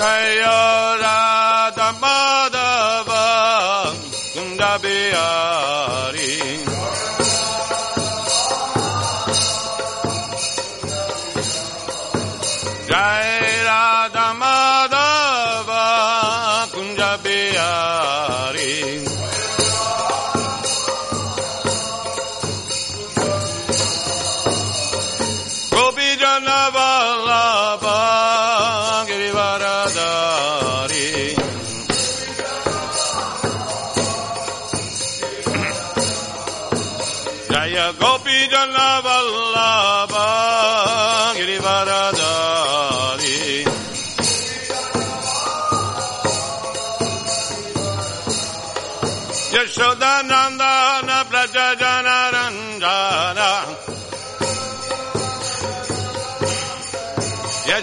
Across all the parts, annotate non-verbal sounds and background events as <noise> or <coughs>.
Jaya uh,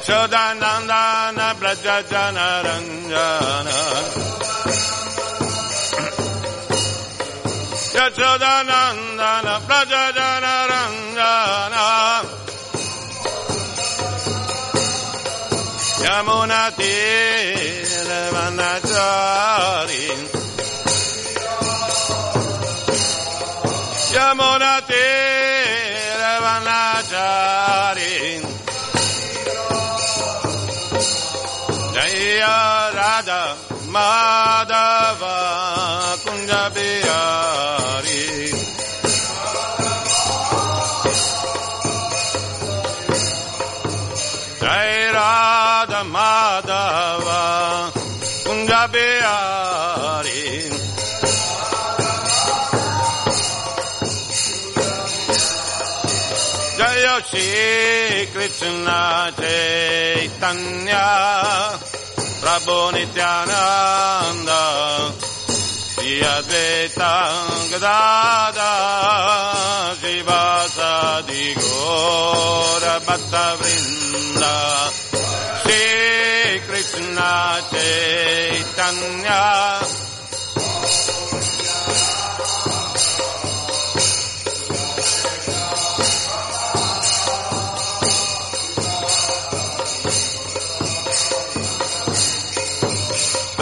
Yashodanandana Prajajana Ranjana Yashodanandana Prajajana Ranjana Yamuna Vanachari Yamuna Vanachari Jaya Radha Madhava Kunja Bihari. Jai Radha Madhava Kunja Bihari. Jaya Shri Krishna Chaitanya Prabhu Nityananda Shri Advaita Gadada Shivasadi Gora Bhatta Vrinda. Shri Krishna Chaitanya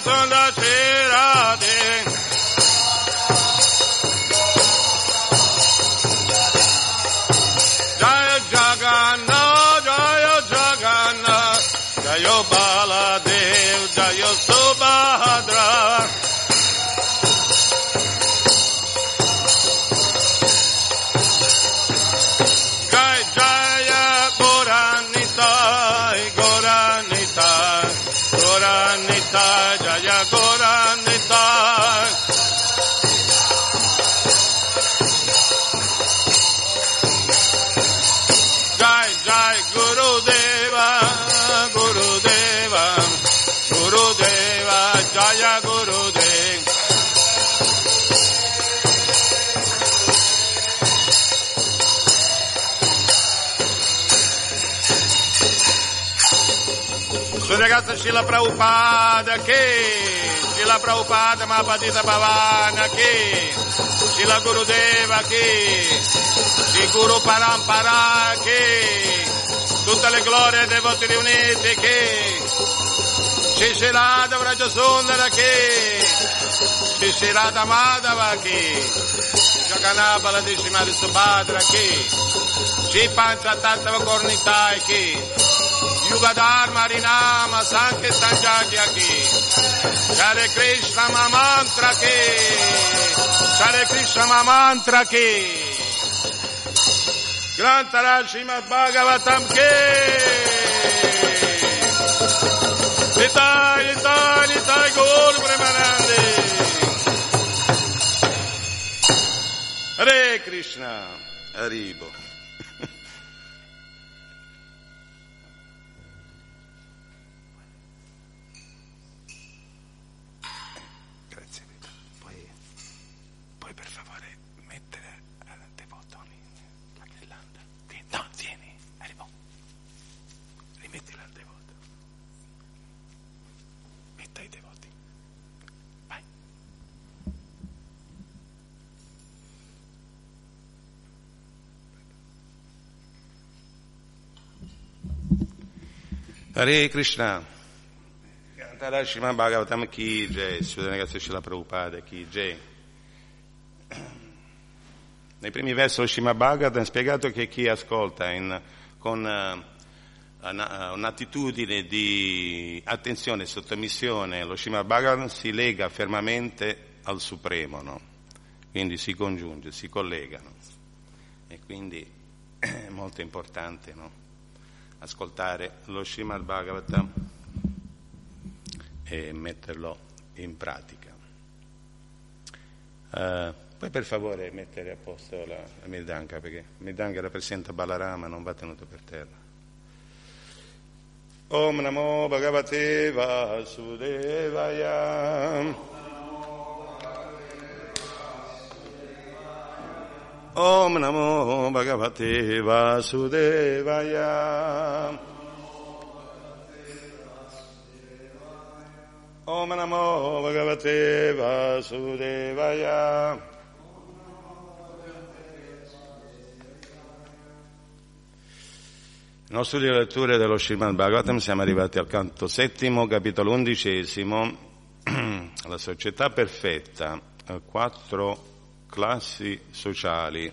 سدا Su ragazza Shila Prabhupada che? Shila Prabhupada Mahapadita Bhavana che? Shila Gurudeva che? Shri Guru Parampara che? Tutte le glorie dei voti riuniti che? Shri Shri Radha Vraja Sundara che? Shri Radha Madhava che? Jagannath Baladeshi Mari Subhadra che? Shri Pancha Tattva Kornitai che Yugadharma Harinama Sankirtan Jagya ki Hare Krishna Ma Mantra ki. Hare Krishna Ma Mantra ki. Grantara Srimad Bhagavatam ki. Nitai Nitai Nitai Gaur Premanande Hare Krishna. Haribo Grazie Vita. Poi, poi per favore mettere al devoto lì la ghirlanda. Tieni- No, tieni, arrivo. Rimettila al devoto. Metta i devoti. Vai. Hare Krishna. Cantare Srimad Bhagavatam Ki Jai, Sudhanagasa Shila Prabhupada Ki Jai. Nei primi versi dello Srimad Bhagavatam è spiegato che chi ascolta in- con eh, una- un'attitudine di attenzione e sottomissione allo Srimad Bhagavatam si lega fermamente al Supremo, no? quindi si congiunge, si collegano. E quindi <clears throat> è molto importante no? Ascoltare lo Srimad Bhagavatam e metterlo in pratica. Eh, poi per favore mettere a posto la, la Mirdanka, perché Mirdanka rappresenta Balarama, non va tenuto per terra. Om Namo Bhagavate Vasudevaya. Om Namo Bhagavate Vasudevaya. Om Namo Bhagavate Vasudevaya. Nel nostro studio di letture dello Srimad Bhagavatam siamo arrivati al canto settimo, capitolo undicesimo, <clears throat> la società perfetta, eh, quattro classi sociali.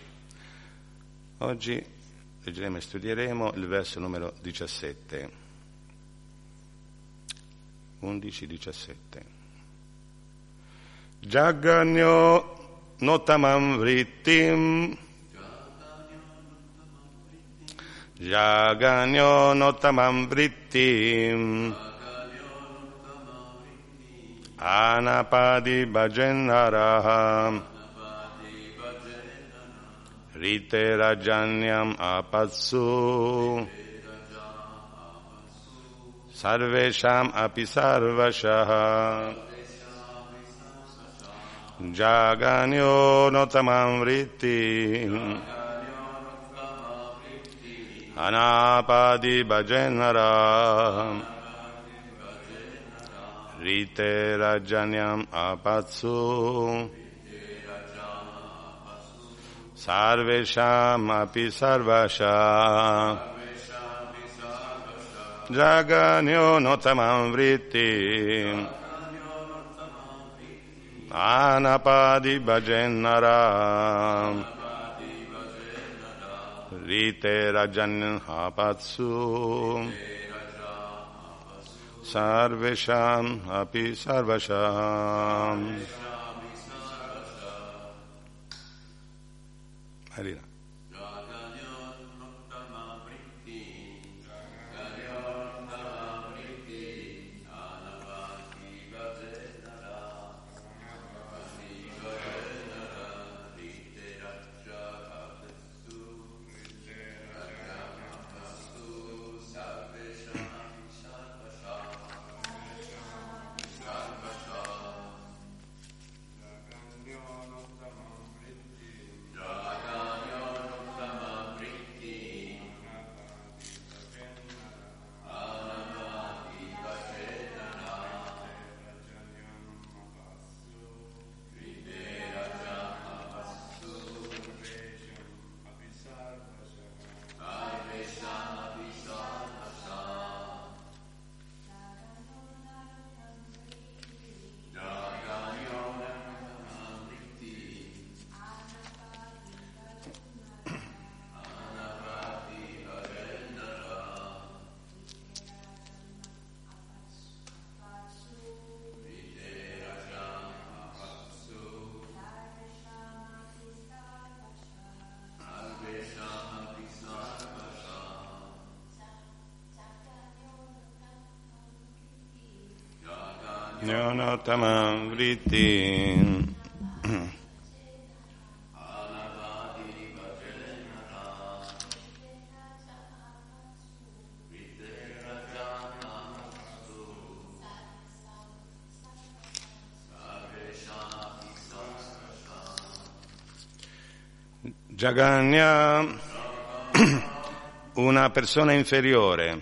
Oggi leggeremo e studieremo il verso numero 17. 11-17. Jaganyo notamam vrittim Jaganyo notamam vrittim Anapadi bhajanaraha Rite rajanyam apatsu सर्वेषाम् अपि सर्वशः जागान्यो नोतमां वृत्ति अनापादि भजनरा रीते रजन्यम् आपत्सु सर्वेषामपि सर्वशः Jaganyonotamam vritti Anapadi bhajennara Rite rajan hapatsu Sarvesham api Marina. Nyonotamam vritti. Jaganya, una persona inferiore,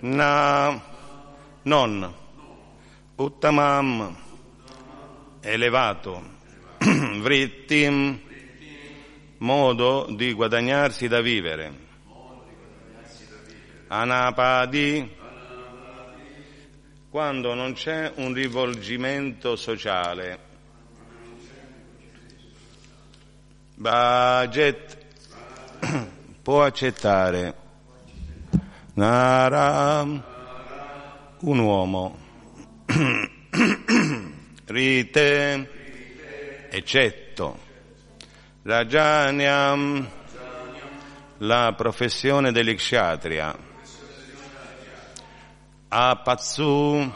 na, non, Uttamam, elevato, <clears throat> Vrittim, modo di guadagnarsi da vivere, Anapadi, quando non c'è un rivolgimento sociale, Bajet <clears throat> può accettare. Nara, un uomo <coughs> Rite, eccetto. Rajanyam, la professione dell'Ikshatria. Apazzu,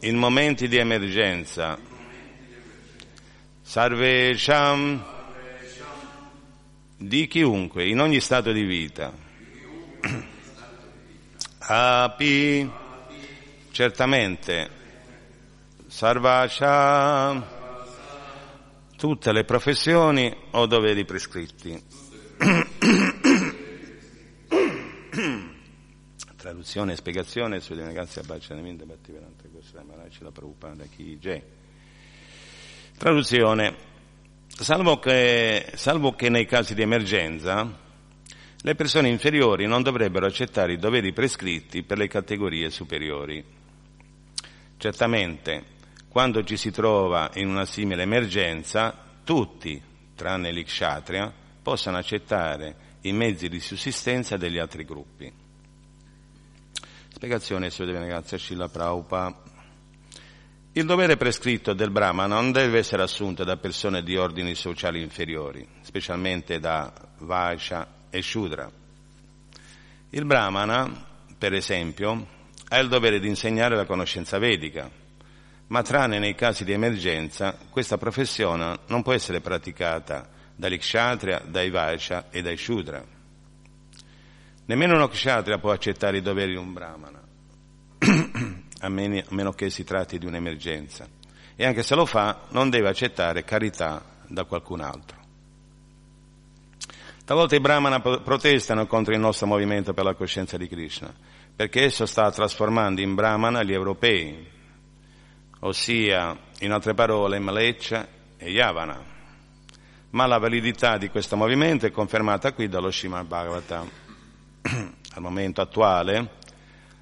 in momenti di emergenza. Sarvesham, di chiunque, in ogni stato di vita. <coughs> Api, certamente Sarvasha, tutte le professioni o doveri prescritti. <coughs> Traduzione e spiegazione sulle ragazze abbacciamento Bhattivedanta Goswami la Prabhupada Chi J. Traduzione. Salvo che, salvo che nei casi di emergenza le persone inferiori non dovrebbero accettare i doveri prescritti per le categorie superiori. Certamente, quando ci si trova in una simile emergenza, tutti, tranne l'Ikshatria, possano accettare i mezzi di sussistenza degli altri gruppi. Spiegazione su Devanagazza Shila Prabhupada. Il dovere prescritto del Brahma non deve essere assunto da persone di ordini sociali inferiori, specialmente da Vaisha e Shudra. Il Brahmana, per esempio, ha il dovere di insegnare la conoscenza vedica, ma tranne nei casi di emergenza questa professione non può essere praticata dagli kshatriya, dai vaisha e dai shudra. Nemmeno uno kshatriya può accettare i doveri di un brahmana, <clears throat> a meno, che si tratti di un'emergenza. E anche se lo fa, non deve accettare carità da qualcun altro. Talvolta i brahmana protestano contro il nostro movimento per la coscienza di Krishna perché esso sta trasformando in Brahmana gli europei, ossia, in altre parole, Mleccia e Yavana. Ma la validità di questo movimento è confermata qui dallo Srimad Bhagavatam. <clears throat> al momento attuale,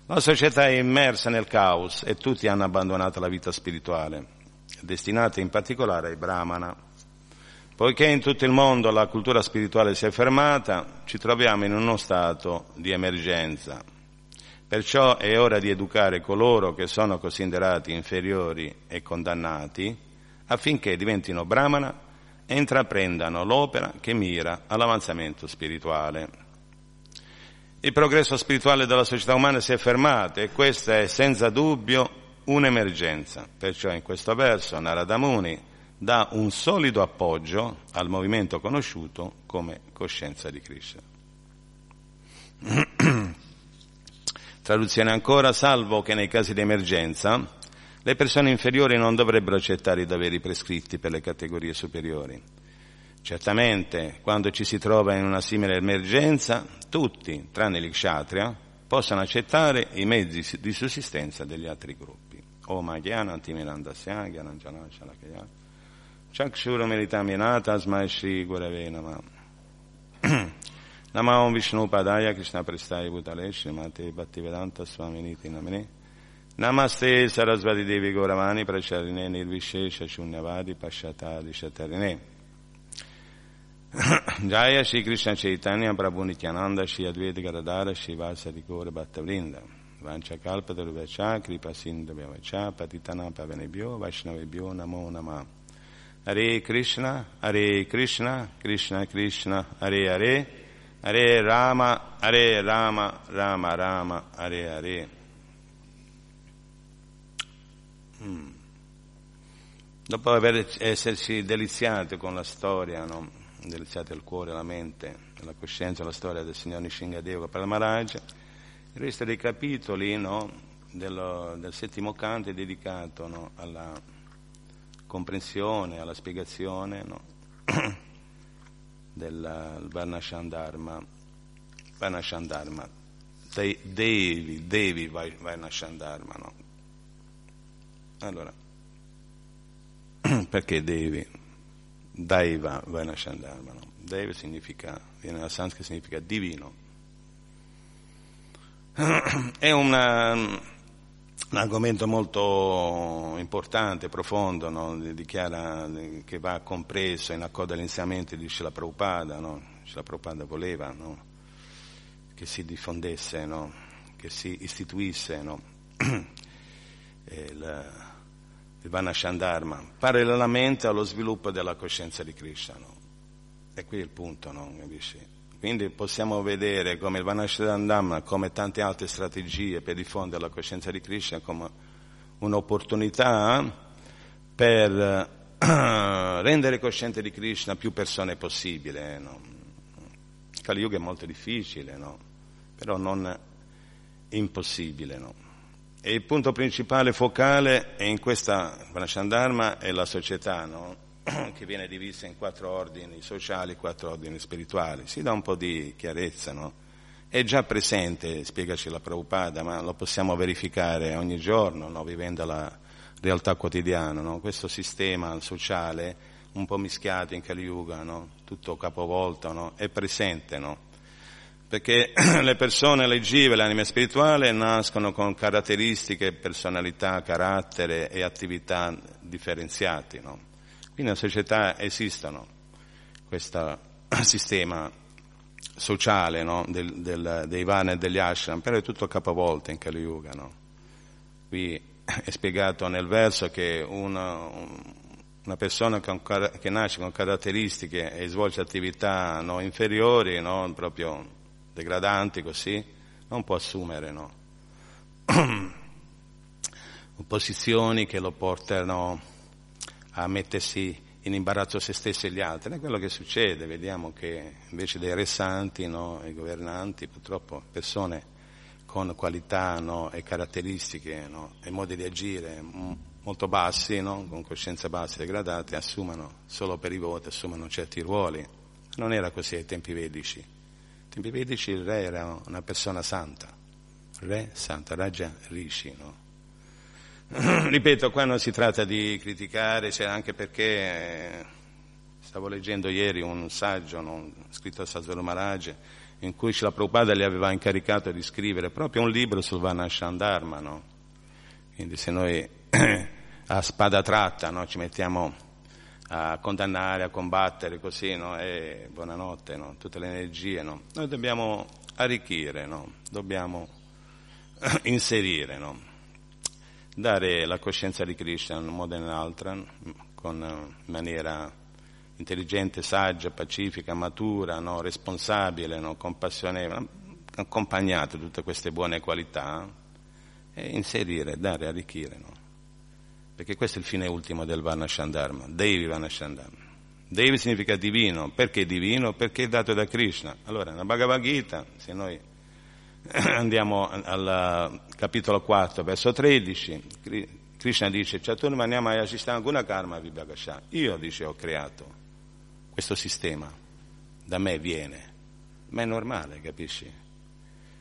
la società è immersa nel caos e tutti hanno abbandonato la vita spirituale, destinata in particolare ai brahmana. Poiché in tutto il mondo la cultura spirituale si è fermata, ci troviamo in uno stato di emergenza. Perciò è ora di educare coloro che sono considerati inferiori e condannati affinché diventino brahmana e intraprendano l'opera che mira all'avanzamento spirituale. Il progresso spirituale della società umana si è fermato e questa è senza dubbio un'emergenza. Perciò in questo verso Narada Muni dà un solido appoggio al movimento conosciuto come coscienza di Krishna. <clears throat> Traduzione ancora, salvo che nei casi di emergenza le persone inferiori non dovrebbero accettare i doveri prescritti per le categorie superiori Certamente, quando ci si trova in una simile emergenza, tutti, tranne gli kshatriya, possono accettare i mezzi di sussistenza degli altri gruppi. Om Gyana Antimirandasya Gyana Janashalakaya Chakshura Meritaminata Asmai Shri Gurave <clears throat> Nama Nama Om Vishnu Padaya Krishna Prestaya Bhutale Srimate Bhaktivedanta Swaminiti Namine Namaste Sarasvati Devi Gauravani Pracharine Nirvishesha Shunyavadi Pashatadi Shatarine <coughs> Jaya Shri Krishna Chaitanya Prabhu Nityananda Shri Advaita Gadadara Shri Vasari Gaura Bhattavrinda. Vancha Kalpa Daruvacha Kripa Sindhu Vyavacha Patitana Pavanebhyo Vaishnavebhyo Namo Nama Hare Krishna Hare Krishna Krishna Krishna Hare Hare Hare Rama Hare Rama Rama Rama Hare Hare hmm. Dopo aver esserci deliziati con la storia, no? deliziati al cuore, alla mente, alla coscienza, la storia del signor Nishingadeva Paramaharaj. Il resto dei capitoli no, del, del, settimo canto è dedicato no, alla comprensione, alla spiegazione <clears throat> del Varnashandharma, Varnashandharma, Devi, Devi Varnashandharma. No? Allora, <clears throat> perché Devi? Daiva Vainashandharma. No? Daiva significa, viene dal sanscrito, significa divino. <clears throat> È una, un argomento molto importante, profondo, no? dichiara che va compreso in accordo agli insegnamenti di Srila Prabhupada. No? Srila Prabhupada voleva no? che si diffondesse, che si istituisse <clears throat> il, il Vanashandharma, parallelamente allo sviluppo della coscienza di Krishna. No? E qui è il punto, no? capisci? Quindi possiamo vedere come il Vanashandharma, come tante altre strategie per diffondere la coscienza di Krishna, come un'opportunità per <clears throat> rendere cosciente di Krishna più persone possibile. No? Kali Yuga è molto difficile, no? però non impossibile. No? E il punto principale focale è in questa Pranashandharma è la società, no? Che viene divisa in quattro ordini sociali, quattro ordini spirituali. Si dà un po' di chiarezza, no? È già presente, spiegaci la Prabhupada, ma lo possiamo verificare ogni giorno, no? vivendo la realtà quotidiana. No? Questo sistema sociale, un po' mischiato in Kali Yuga, no? tutto capovolto, è presente. No? perché <clears throat> le persone leggive, l'anima spirituale, nascono con caratteristiche, personalità, carattere e attività differenziati. No? Quindi nella società esistono questo <clears throat> sistema sociale no? del, del, dei vana e degli ashram, però è tutto capovolto in Kali Yuga. No? Qui è spiegato nel verso che una, una persona che nasce con caratteristiche e svolge attività inferiori, proprio degradanti così, non può assumere no? <clears throat> posizioni che lo portano a mettersi in imbarazzo se stesso e gli altri. È quello che succede, vediamo che invece dei re santi, no, i governanti, purtroppo persone con qualità no, e caratteristiche no, e modi di agire molto bassi, con coscienza bassa e degradate, assumono solo per i voti, assumono certi ruoli. Non era così ai tempi vedici tempi vedici il re era una persona santa, re santa, Raja Rishi, no? <laughs> Ripeto, qua non si tratta di criticare, cioè anche perché eh, stavo leggendo ieri un saggio no, scritto da Sadhguru Maharaj in cui la Prabhupada gli aveva incaricato di scrivere proprio un libro sul Vanashandharma, no? Quindi se noi <clears throat> a spada tratta no? ci mettiamo a condannare, a combattere così, no? E buonanotte, no? tutte le energie, no? Noi dobbiamo arricchire, no? Dobbiamo <clears throat> inserire, no? Dare la coscienza di Krishna in un modo o in un altro, con, in maniera intelligente, saggia, pacifica, matura, no? responsabile, no? compassionevole, accompagnate tutte queste buone qualità e inserire, dare, arricchire. No? Perché questo è il fine ultimo del Varnashandharma, Devi Varnashandharma. Devi significa divino, perché divino? Perché è dato da Krishna. Allora, nella Bhagavad Gita, se noi andiamo al capitolo 4, verso 13, Krishna dice, Vibhagasha. Io, dice, ho creato questo sistema, da me viene, ma è normale, capisci?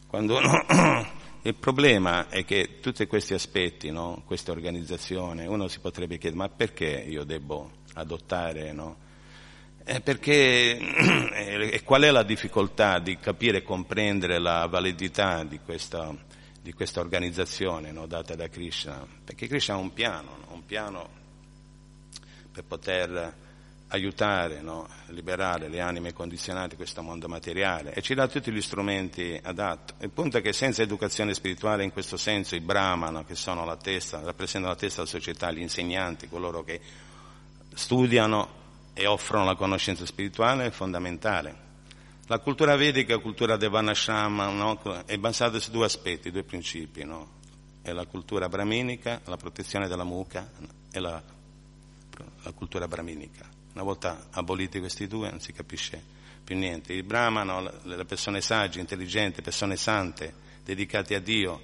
Quando uno... <clears throat> Il problema è che tutti questi aspetti, no? questa organizzazione, uno si potrebbe chiedere ma perché io devo adottare, no? Eh, perché <clears throat> e qual è la difficoltà di capire e comprendere la validità di questa, di questa organizzazione no? data da Krishna? Perché Krishna ha un piano, un piano per poter aiutare, no? liberare le anime condizionate di questo mondo materiale e ci dà tutti gli strumenti adatti. Il punto è che senza educazione spirituale in questo senso i brahmana, che sono la testa, rappresentano la testa della società, gli insegnanti, coloro che studiano e offrono la conoscenza spirituale, è fondamentale. La cultura vedica, la cultura Devanashrama, no? è basata su due aspetti, due principi. No? È la cultura brahminica, la protezione della mucca e la, la cultura brahminica. Una volta aboliti questi due non si capisce più niente. Il Brahmano, le persone sagge, intelligenti, persone sante, dedicate a Dio,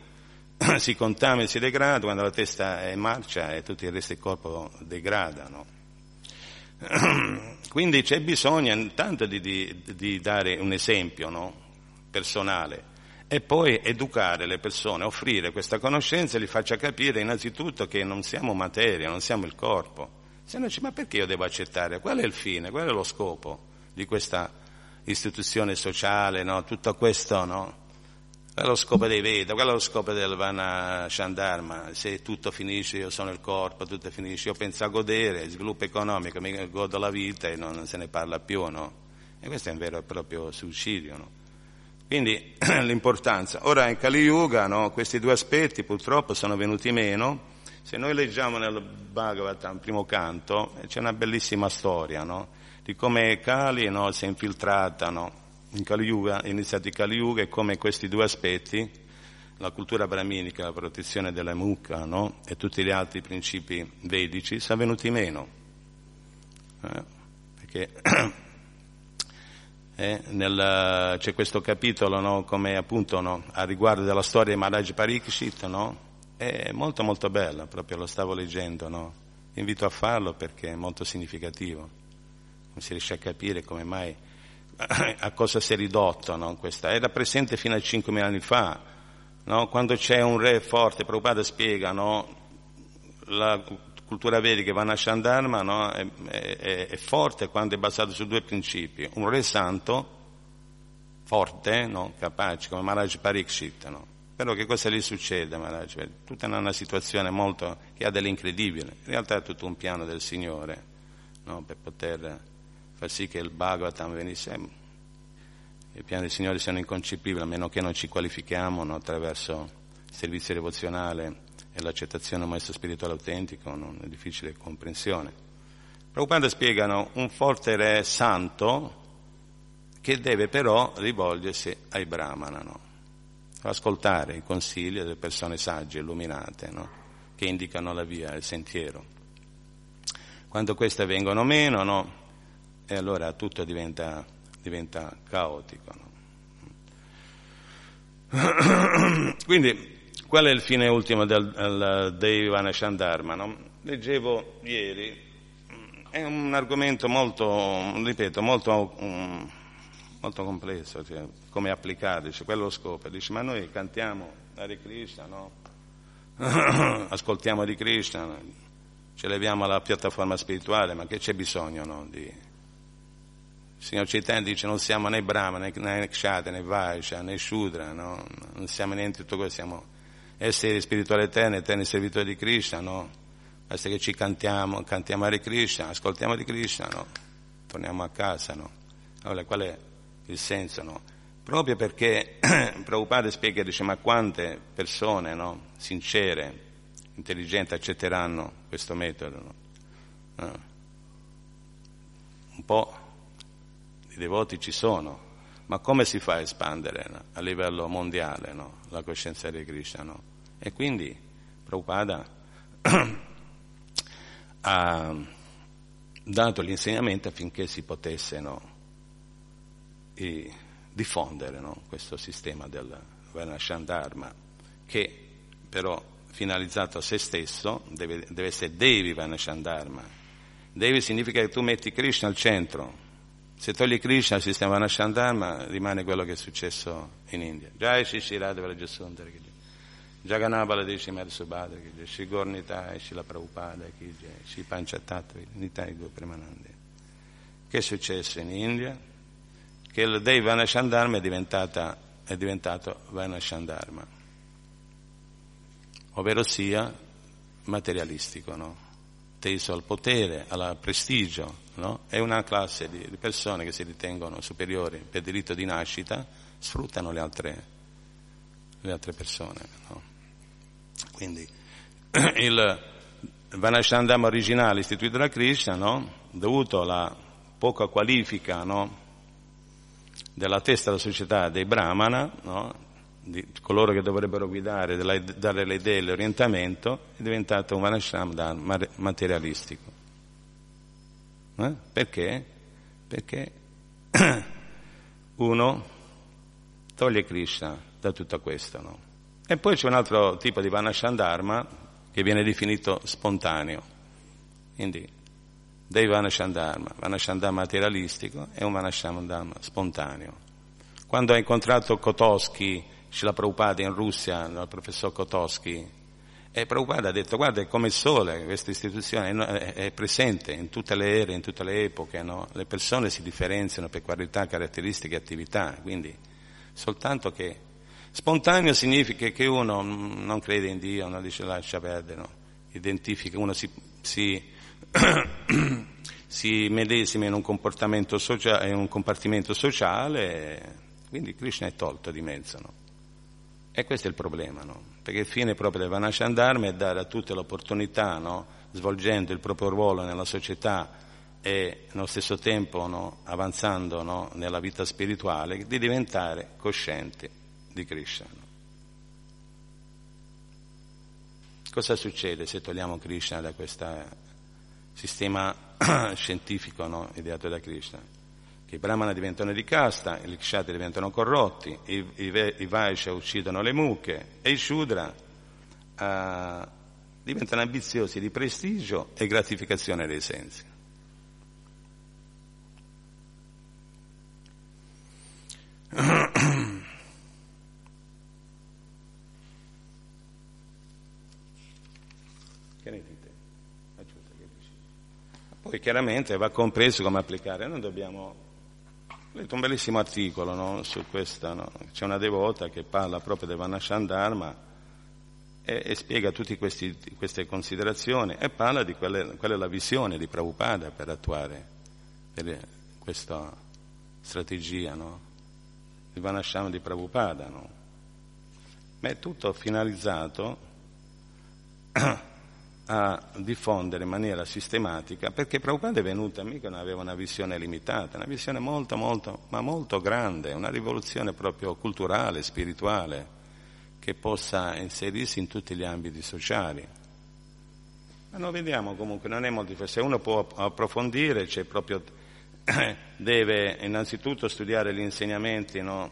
<clears throat> si contamina e si degrada, quando la testa è in marcia e tutto il resto del corpo degrada. <clears throat> Quindi c'è bisogno intanto di, di, di dare un esempio no? personale e poi educare le persone, offrire questa conoscenza e gli faccia capire innanzitutto che non siamo materia, non siamo il corpo se no dice, ma perché io devo accettare? Qual è il fine? Qual è lo scopo di questa istituzione sociale, no? Tutto questo, no? Qual è lo scopo dei Veda? Qual è lo scopo del Vana Shandharma? Se tutto finisce, io sono il corpo, tutto finisce, io penso a godere, sviluppo economico, mi godo la vita e non se ne parla più, no? E questo è un vero e proprio suicidio, no? Quindi <clears throat> l'importanza. Ora in Kali Yuga, no, questi due aspetti purtroppo sono venuti meno se noi leggiamo nel Bhagavatam, primo canto, c'è una bellissima storia, no? Di come Kali no, si è infiltrata? In Kali Yuga, è iniziato il Kali Yuga e come questi due aspetti, la cultura brahminica, la protezione della mucca no? e tutti gli altri principi vedici, sono venuti meno. Eh? Perché <clears throat> eh, nel, c'è questo capitolo no, come appunto no, a riguardo della storia di Maharaj Parikshit, no? È molto molto bella, proprio lo stavo leggendo, no? Invito a farlo perché è molto significativo. Non si riesce a capire come mai, <coughs> a cosa si è ridotto no? Questa. Era presente fino a 5.000 anni fa, no? Quando c'è un re forte, Prabhupada spiega, no? La cultura vedica Vanashandharma no? è, è, è, forte quando è basato su due principi. Un re santo, forte, no? capace, come Maharaj Parikshit, no? Però che cosa gli succede, Maharaj? Tutta una situazione molto, che ha dell'incredibile. In realtà è tutto un piano del Signore, no? per poter far sì che il Bhagavatam venisse. I piani del Signore siano inconcepibili, a meno che non ci qualifichiamo no? attraverso il servizio devozionale e l'accettazione del maestro spirituale autentico, non è difficile comprensione. Prabhupada spiegano un forte re santo che deve però rivolgersi ai brahmana, no? ascoltare i consigli delle persone sagge, illuminate, no? che indicano la via, il sentiero. Quando queste vengono meno, no? E allora tutto diventa, diventa caotico. No? <coughs> Quindi, qual è il fine ultimo del, del Devana Shandharma? No? Leggevo ieri, è un argomento molto, ripeto, molto... Um, molto complesso, cioè, come applicare, dice, quello è lo scopo, dice, ma noi cantiamo Hare Krishna, no? <coughs> ascoltiamo di Krishna, ci leviamo alla piattaforma spirituale, ma che c'è bisogno no? di, Signor Chaitanya dice non siamo né Brahma, né, né Kshata, né Vaisha, né Shudra, no? non siamo niente di tutto questo, siamo esseri spirituali eterni, eterni servitori di Krishna, no? Basta che ci cantiamo, cantiamo Hare Krishna, ascoltiamo di Krishna, no? Torniamo a casa, no? Allora qual è il senso, no? Proprio perché <clears throat> Prabhupada spiega, dice, ma quante persone, no? Sincere, intelligenti accetteranno questo metodo, no? Ah. Un po' devoti ci sono, ma come si fa a espandere no? a livello mondiale no? la coscienza di Krishna? No? E quindi Prabhupada <clears throat> ha dato l'insegnamento affinché si potesse diffondere questo sistema del Varnashandharma, che però finalizzato a se stesso deve, deve essere Devi Varnashandharma. Devi significa che tu metti Krishna al centro, se togli Krishna il sistema Vanashandharma rimane quello che è successo in India. Jai Shri Radha Vrajasundara Jagannath Baladeshi Madhusubhadra Shri Gornita e Shri Prabhupada Shri Panchatattva Nitai Due Premanandi. Che è successo in India? Che il Dei Vanashandharma è, è diventato Vanashandharma, ovvero sia materialistico, no? teso al potere, al prestigio, no? è una classe di, persone che si ritengono superiori per diritto di nascita, sfruttano le altre, le altre persone. No? Quindi <clears throat> il Vanashandama originale istituito da Krishna, no? dovuto alla poca qualifica della testa della società dei Brahmana, di coloro che dovrebbero guidare, dare le idee e l'orientamento, è diventato un Vanashram materialistico. Eh? Perché? Perché <clears throat> uno toglie Krishna da tutto questo. No? E poi c'è un altro tipo di Vanashandharma che viene definito spontaneo. Quindi dei Vanashandharma, Vanashandharma materialistico e un Vanashandharma spontaneo. Quando ho incontrato Kotosky, Srila Prabhupada in Russia, il professor Kotosky, e Prabhupada ha detto, guarda, è come il sole, questa istituzione è, presente in tutte le ere, in tutte le epoche, no? le persone si differenziano per qualità, caratteristiche e attività, quindi soltanto che spontaneo significa che uno non crede in Dio, non dice lascia perdere, no? identifica, uno si, si, <clears throat> si medesima in un comportamento sociale, in un compartimento sociale, quindi Krishna è tolto di mezzo. No? E questo è il problema, no? perché il fine proprio del Vanashandharma è dare a tutte l'opportunità, no? svolgendo il proprio ruolo nella società e nello stesso tempo no? avanzando nella vita spirituale, di diventare coscienti di Krishna. Cosa succede se togliamo Krishna da questo sistema <clears throat> scientifico ideato da Krishna? Che i brahmana diventano di casta, i kshati diventano corrotti, i, i, i vaisha uccidono le mucche e i shudra uh, diventano ambiziosi di prestigio e gratificazione dei sensi. <coughs> Poi chiaramente va compreso come applicare, noi dobbiamo ho letto un bellissimo articolo no, su questa, no? c'è una devota che parla proprio del Vanashandharma e, e spiega tutte queste considerazioni e parla di quelle, qual è la visione di Prabhupada per attuare per questa strategia, no? il Vanashandharma di Prabhupada. No? Ma è tutto finalizzato a diffondere in maniera sistematica, perché Prabhupada è venuto a me che non aveva una visione limitata, una visione molto, molto, ma molto grande, una rivoluzione proprio culturale, spirituale, che possa inserirsi in tutti gli ambiti sociali. Ma noi vediamo comunque, non è molto difficile, se uno può approfondire, c'è proprio, <clears throat> deve innanzitutto studiare gli insegnamenti no,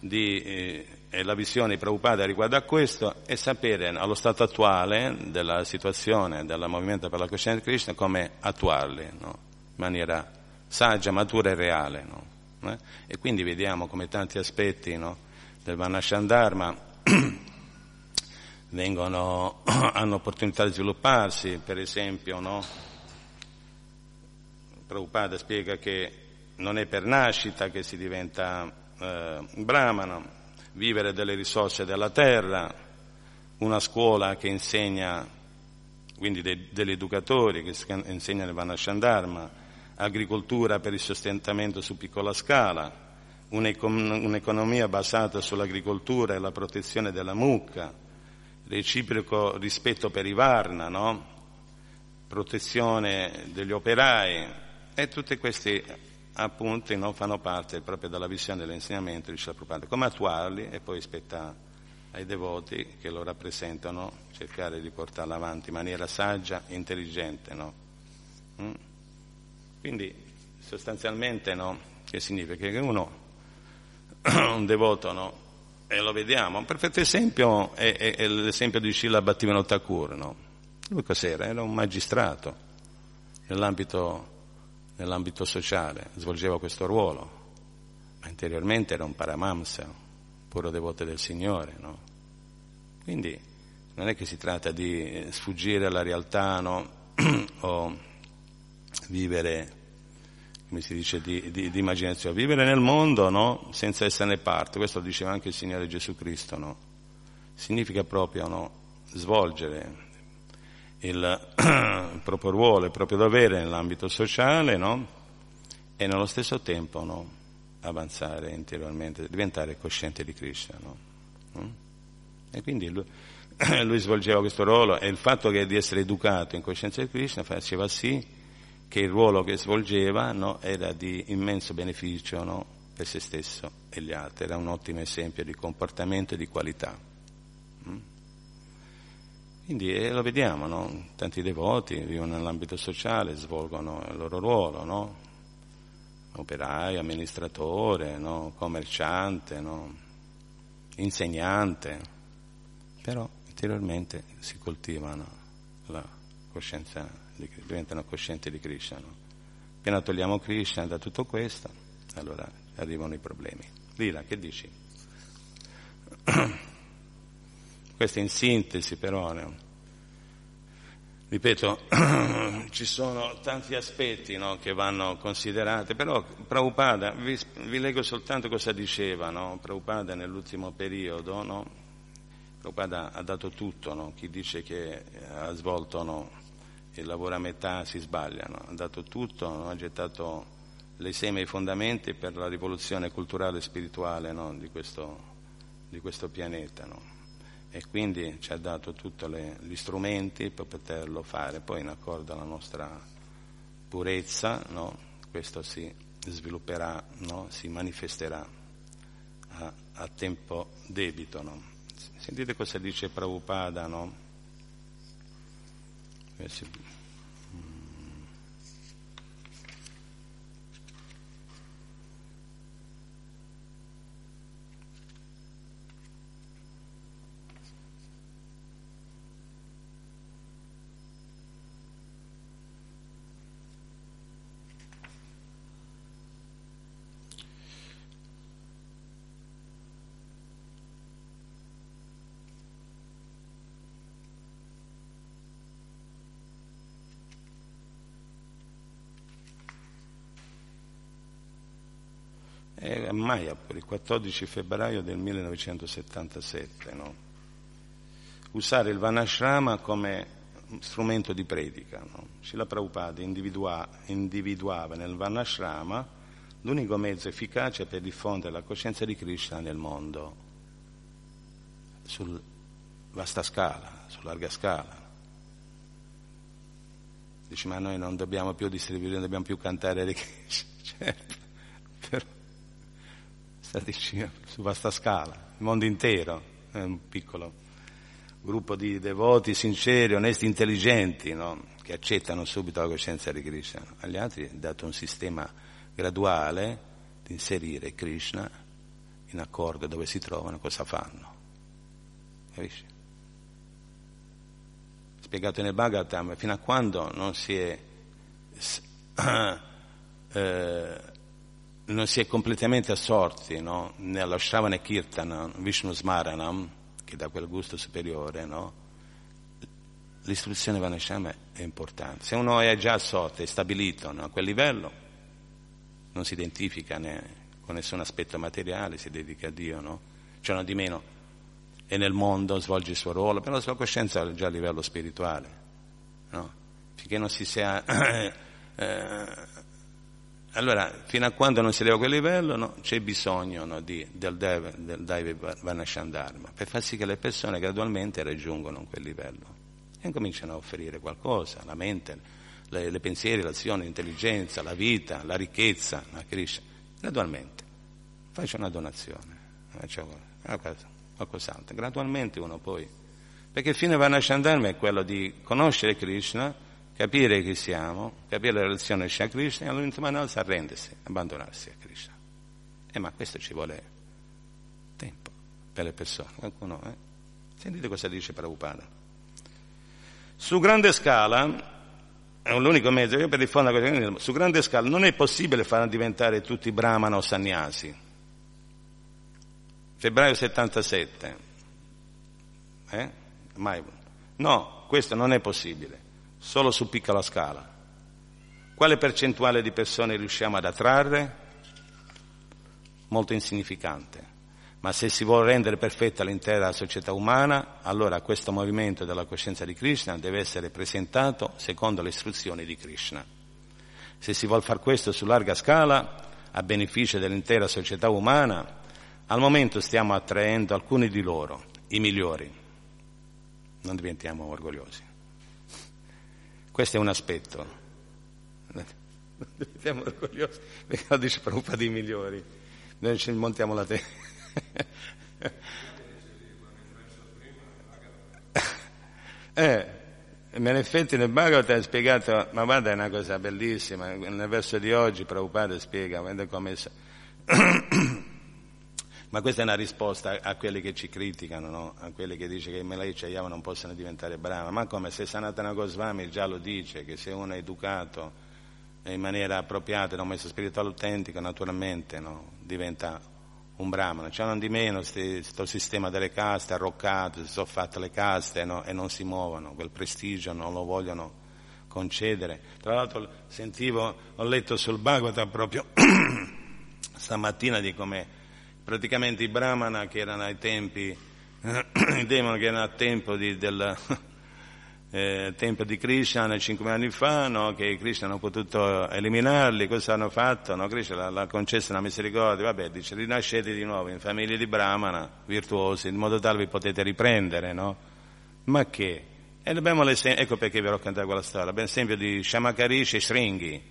di... Eh, e la visione Prabhupada riguardo a questo è sapere allo stato attuale della situazione del movimento per la coscienza di Krishna come attuarli no? in maniera saggia, matura e reale. No? Eh? E quindi vediamo come tanti aspetti no? del Vanashandharma <clears throat> vengono, <clears throat> hanno opportunità di svilupparsi, per esempio Prabhupada spiega che non è per nascita che si diventa eh, brahmana, vivere delle risorse della terra, una scuola che insegna, quindi de, degli educatori che insegnano il Vanashandharma, agricoltura per il sostentamento su piccola scala, un'economia basata sull'agricoltura e la protezione della mucca, reciproco rispetto per i Varna, no? protezione degli operai e tutti questi appunti no, fanno parte proprio della visione dell'insegnamento di Prabhupada. Come attuarli e poi spetta ai devoti che lo rappresentano cercare di portarlo avanti in maniera saggia e intelligente. No? Mm? Quindi sostanzialmente no, che significa? Che uno, <coughs> un devoto, no? e lo vediamo, un perfetto esempio è, è, è l'esempio di Srila Bhattivinoda Thakur, no? lui cos'era? Era un magistrato nell'ambito, nell'ambito sociale, svolgeva questo ruolo, ma interiormente era un paramamsa, puro devoto del Signore, no? Quindi non è che si tratta di sfuggire alla realtà no? <clears throat> o vivere come si dice, di, di, di immaginazione. Vivere nel mondo no? senza esserne parte, questo lo diceva anche il Signore Gesù Cristo, no? significa proprio no? svolgere <clears throat> il, proprio ruolo, il proprio dovere nell'ambito sociale e nello stesso tempo avanzare interiormente, diventare cosciente di Krishna. Mm? E quindi lui, <clears throat> lui, svolgeva questo ruolo e il fatto che di essere educato in coscienza di Krishna faceva sì che il ruolo che svolgeva no, era di immenso beneficio no, per se stesso e gli altri, era un ottimo esempio di comportamento e di qualità. Quindi eh, lo vediamo, no? tanti devoti vivono nell'ambito sociale, svolgono il loro ruolo, no? operaio, amministratore, no? commerciante, insegnante, però interiormente si coltivano la coscienza diventano coscienti di Krishna. Appena togliamo Krishna da tutto questo, allora arrivano i problemi. Lila, che dici? <clears throat> Questo in sintesi però, no? ripeto, <clears throat> ci sono tanti aspetti no, che vanno considerati, però Prabhupada, vi, vi leggo soltanto cosa diceva, no? Prabhupada nell'ultimo periodo, no? Prabhupada ha dato tutto, no? chi dice che ha svolto no, e lavora a metà si sbagliano, ha dato tutto, no? ha gettato le seme e i fondamenti per la rivoluzione culturale e spirituale no? di, questo, di, questo, pianeta. No? E quindi ci ha dato tutti gli strumenti per poterlo fare, poi in accordo alla nostra purezza, questo si svilupperà, si manifesterà a, a tempo debito. Sentite cosa dice Prabhupada, Mayapur, il 14 febbraio del 1977, no? usare il Vanashrama come strumento di predica. No? Srila Prabhupada individua, individuava nel Vanashrama l'unico mezzo efficace per diffondere la coscienza di Krishna nel mondo, su vasta scala, su larga scala. Dice, ma noi non dobbiamo più distribuire, non dobbiamo più cantare le <laughs> Krishna. Certo, statistici su vasta scala, il mondo intero, è un piccolo gruppo di devoti sinceri, onesti, intelligenti, no? che accettano subito la coscienza di Krishna. Agli altri è dato un sistema graduale di inserire Krishna in accordo dove si trovano, cosa fanno. Capisci? Spiegato nel Bhagavatam, fino a quando non si è <clears throat> eh, non si è completamente assorti no? nello Shravana Kirtana, Vishnu Smaranam, che dà quel gusto superiore, no? l'istruzione Vanashama è importante. Se uno è già assorto, è stabilito no? a quel livello, non si identifica né con nessun aspetto materiale, si dedica a Dio, no? Cioè non di meno è nel mondo, svolge il suo ruolo, però la sua coscienza è già a livello spirituale, no? Finché non si sia... <clears throat> eh, allora, fino a quando non si arriva a quel livello, no, c'è bisogno no, di, del, Deve, del Daive Vanashandharma per far sì che le persone gradualmente raggiungano quel livello e cominciano a offrire qualcosa, la mente, le, le pensieri, l'azione, l'intelligenza, la vita, la ricchezza, la Krishna, gradualmente. Faccia una donazione, faccia qualcos'altro. Gradualmente uno poi. Perché il fine Vanashandharma è quello di conoscere Krishna, capire chi siamo, capire la relazione a Krishna e all'ultima analisi arrendersi, abbandonarsi a Krishna. Eh, ma questo ci vuole tempo per le persone. Qualcuno, eh? Sentite cosa dice Prabhupada. Su grande scala, è l'unico mezzo io per diffondere questo su grande scala non è possibile far diventare tutti brahmana o sannyasi. Febbraio 77. Eh? Mai. No, questo non è possibile solo su piccola scala. Quale percentuale di persone riusciamo ad attrarre? Molto insignificante. Ma se si vuole rendere perfetta l'intera società umana, allora questo movimento della coscienza di Krishna deve essere presentato secondo le istruzioni di Krishna. Se si vuole fare questo su larga scala, a beneficio dell'intera società umana, al momento stiamo attraendo alcuni di loro, i migliori. Non diventiamo orgogliosi. Questo è un aspetto. <laughs> Siamo orgogliosi perché lo dice Prabhupada dei migliori. Noi ci montiamo la testa. <laughs> eh, in effetti nel Bhagavad è spiegato, ma guarda è una cosa bellissima, nel verso di oggi Prabhupada spiega, guarda come <clears throat> ma questa è una risposta a quelli che ci criticano, no? a quelli che dicono che i Malai Chayama non possono diventare brava, ma come se Sanatana Goswami già lo dice, che se uno è educato in maniera appropriata, da un messo spirituale autentico, naturalmente no? diventa un brahmano. C'è non di meno questo sistema delle caste arroccato, si sono fatte le caste no? e non si muovono, quel prestigio non lo vogliono concedere. Tra l'altro sentivo, ho letto sul Bhagavatam proprio <coughs> stamattina di come praticamente i brahmana che erano ai tempi, <clears throat> i demoni che erano al tempo di, del <laughs> eh, tempo di Krishna 5.000 anni fa, no? che Krishna hanno potuto eliminarli, cosa hanno fatto? No? Krishna l'ha concesso una misericordia, vabbè, dice rinascete di nuovo in famiglie di brahmana virtuosi, in modo tale vi potete riprendere, no? Ma che? E abbiamo l'esempio, ecco perché vi ho raccontato quella storia, l'esempio di Shamakarish e Shringi,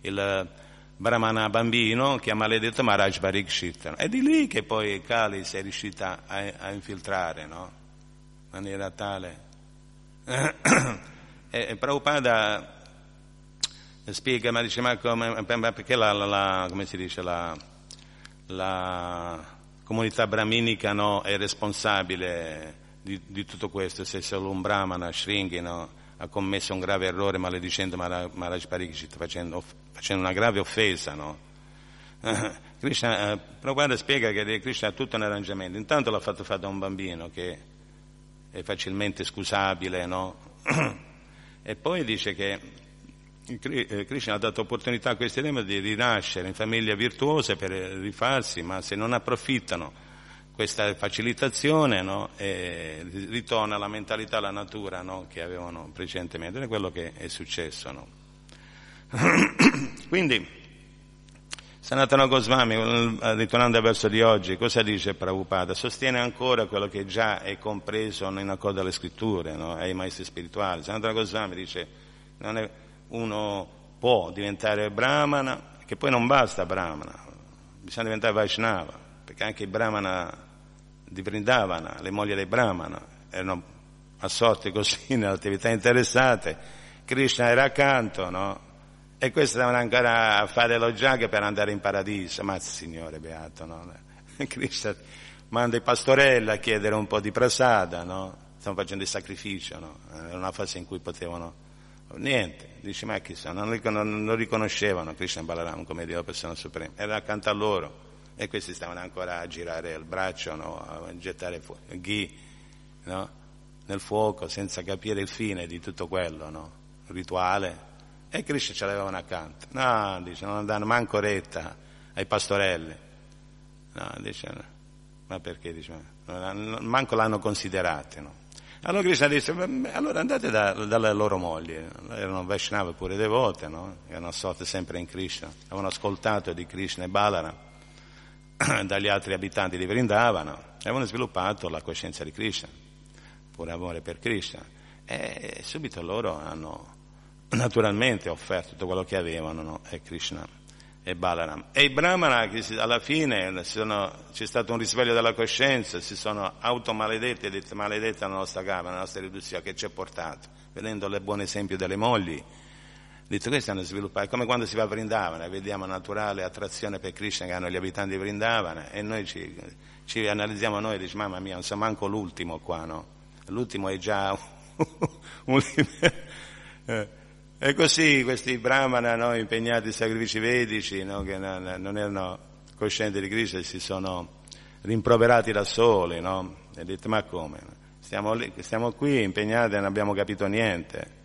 il Brahmana bambino che ha maledetto Maharaj Parikshit. È di lì che poi Kali si è riuscita a, a infiltrare, no? In maniera tale. <clears throat> e, Prabhupada spiega, ma dice, ma, come, perché la, la, la, come si dice, la, la comunità brahminica no, è responsabile di, di, tutto questo, se solo un brahmana, Shringi, no? Ha commesso un grave errore maledicendo Maharaj Pariksit facendo, facendo una grave offesa, no? <laughs> Krishna, eh, Prabhupada spiega che Krishna ha tutto un arrangiamento, intanto l'ha fatto fare da un bambino che è facilmente scusabile, no? <clears throat> e poi dice che eh, Krishna ha dato opportunità a questi demoni di rinascere in famiglie virtuose per rifarsi, ma se non approfittano questa facilitazione no? ritorna alla mentalità, alla natura no? che avevano precedentemente, ed è quello che è successo. No? <clears throat> Quindi, Sanatana Goswami, ritornando verso di oggi, cosa dice Prabhupada? Sostiene ancora quello che già è compreso in accordo alle scritture, ai maestri spirituali. Sanatana Goswami dice, è, uno può diventare brahmana, che poi non basta brahmana, bisogna diventare Vaishnava, perché anche i brahmana di Vrindavana, le mogli dei Brahmana, erano assorti così <laughs> nelle attività interessate, Krishna era accanto, no? E questi stavano ancora a fare lo jag per andare in paradiso, ma Signore beato, no? <laughs> Krishna manda i pastorelli a chiedere un po' di prasada, no? Stanno facendo il sacrificio, no? Era una fase in cui potevano... Niente, dice ma chi sono? Non lo riconoscevano Krishna Balaram come Dio persona suprema, era accanto a loro e questi stavano ancora a girare il braccio, no? a gettare fu- ghi no? nel fuoco senza capire il fine di tutto quello, no? rituale. E Krishna ce l'avevano accanto. No, dice, non danno manco retta ai pastorelli. No, dice, ma perché? Dice, manco l'hanno considerato, no? Allora Krishna disse, allora andate da, dalle loro mogli, erano Vaishnava pure devote, no? erano assolte sempre in Krishna, avevano ascoltato di Krishna e Balara <clears throat> dagli altri abitanti di Vrindavana avevano sviluppato la coscienza di Krishna, pure amore per Krishna. E subito loro hanno naturalmente offerto tutto quello che avevano no? e Krishna e Balaram. E i Brahmana alla fine sono, c'è stato un risveglio della coscienza, si sono automaledetti e maledetta la nostra gamba, la nostra riduzione che ci ha portato, vedendo il buon esempio delle mogli. Detto questo hanno sviluppato, come quando si va a Vrindavana, vediamo naturale attrazione per Krishna che hanno gli abitanti di Vrindavana e noi ci, ci analizziamo noi e diciamo mamma mia non siamo manco l'ultimo qua, no? L'ultimo è già <laughs> un livello. Eh, e così questi brahmana no, impegnati in sacrifici vedici, no, che non erano coscienti di Cristo, si sono rimproverati da soli, no? E detto, ma come? Stiamo, lì, stiamo qui impegnati e non abbiamo capito niente.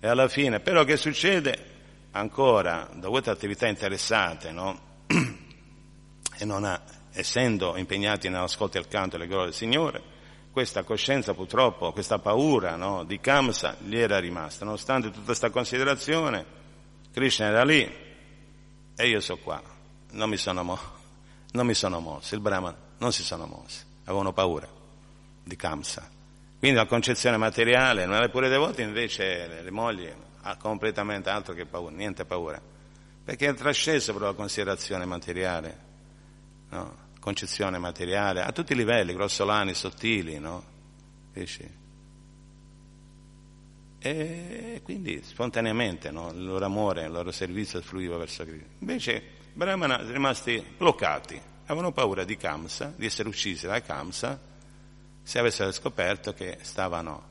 E alla fine, però che succede? Ancora, da queste attività interessate, no? <clears throat> e non ha, essendo impegnati nell'ascolto e al canto delle glorie del Signore, questa coscienza purtroppo, questa paura no, di Kamsa gli era rimasta. Nonostante tutta questa considerazione, Krishna era lì e io sono qua, non mi sono, mo- non mi sono mosso, il Brahman non si sono mossi, avevano paura di Kamsa. Quindi la concezione materiale, non è pure devoti invece le, mogli ha completamente altro che paura, niente paura, perché è trasceso proprio la considerazione materiale. No? concezione materiale, a tutti i livelli, grossolani, sottili, no? Capisci? E quindi spontaneamente no? il loro amore, il loro servizio fluiva verso Cristo. Invece Brahmana sono rimasti bloccati, avevano paura di Kamsa, di essere uccisi da Kamsa, se avessero scoperto che stavano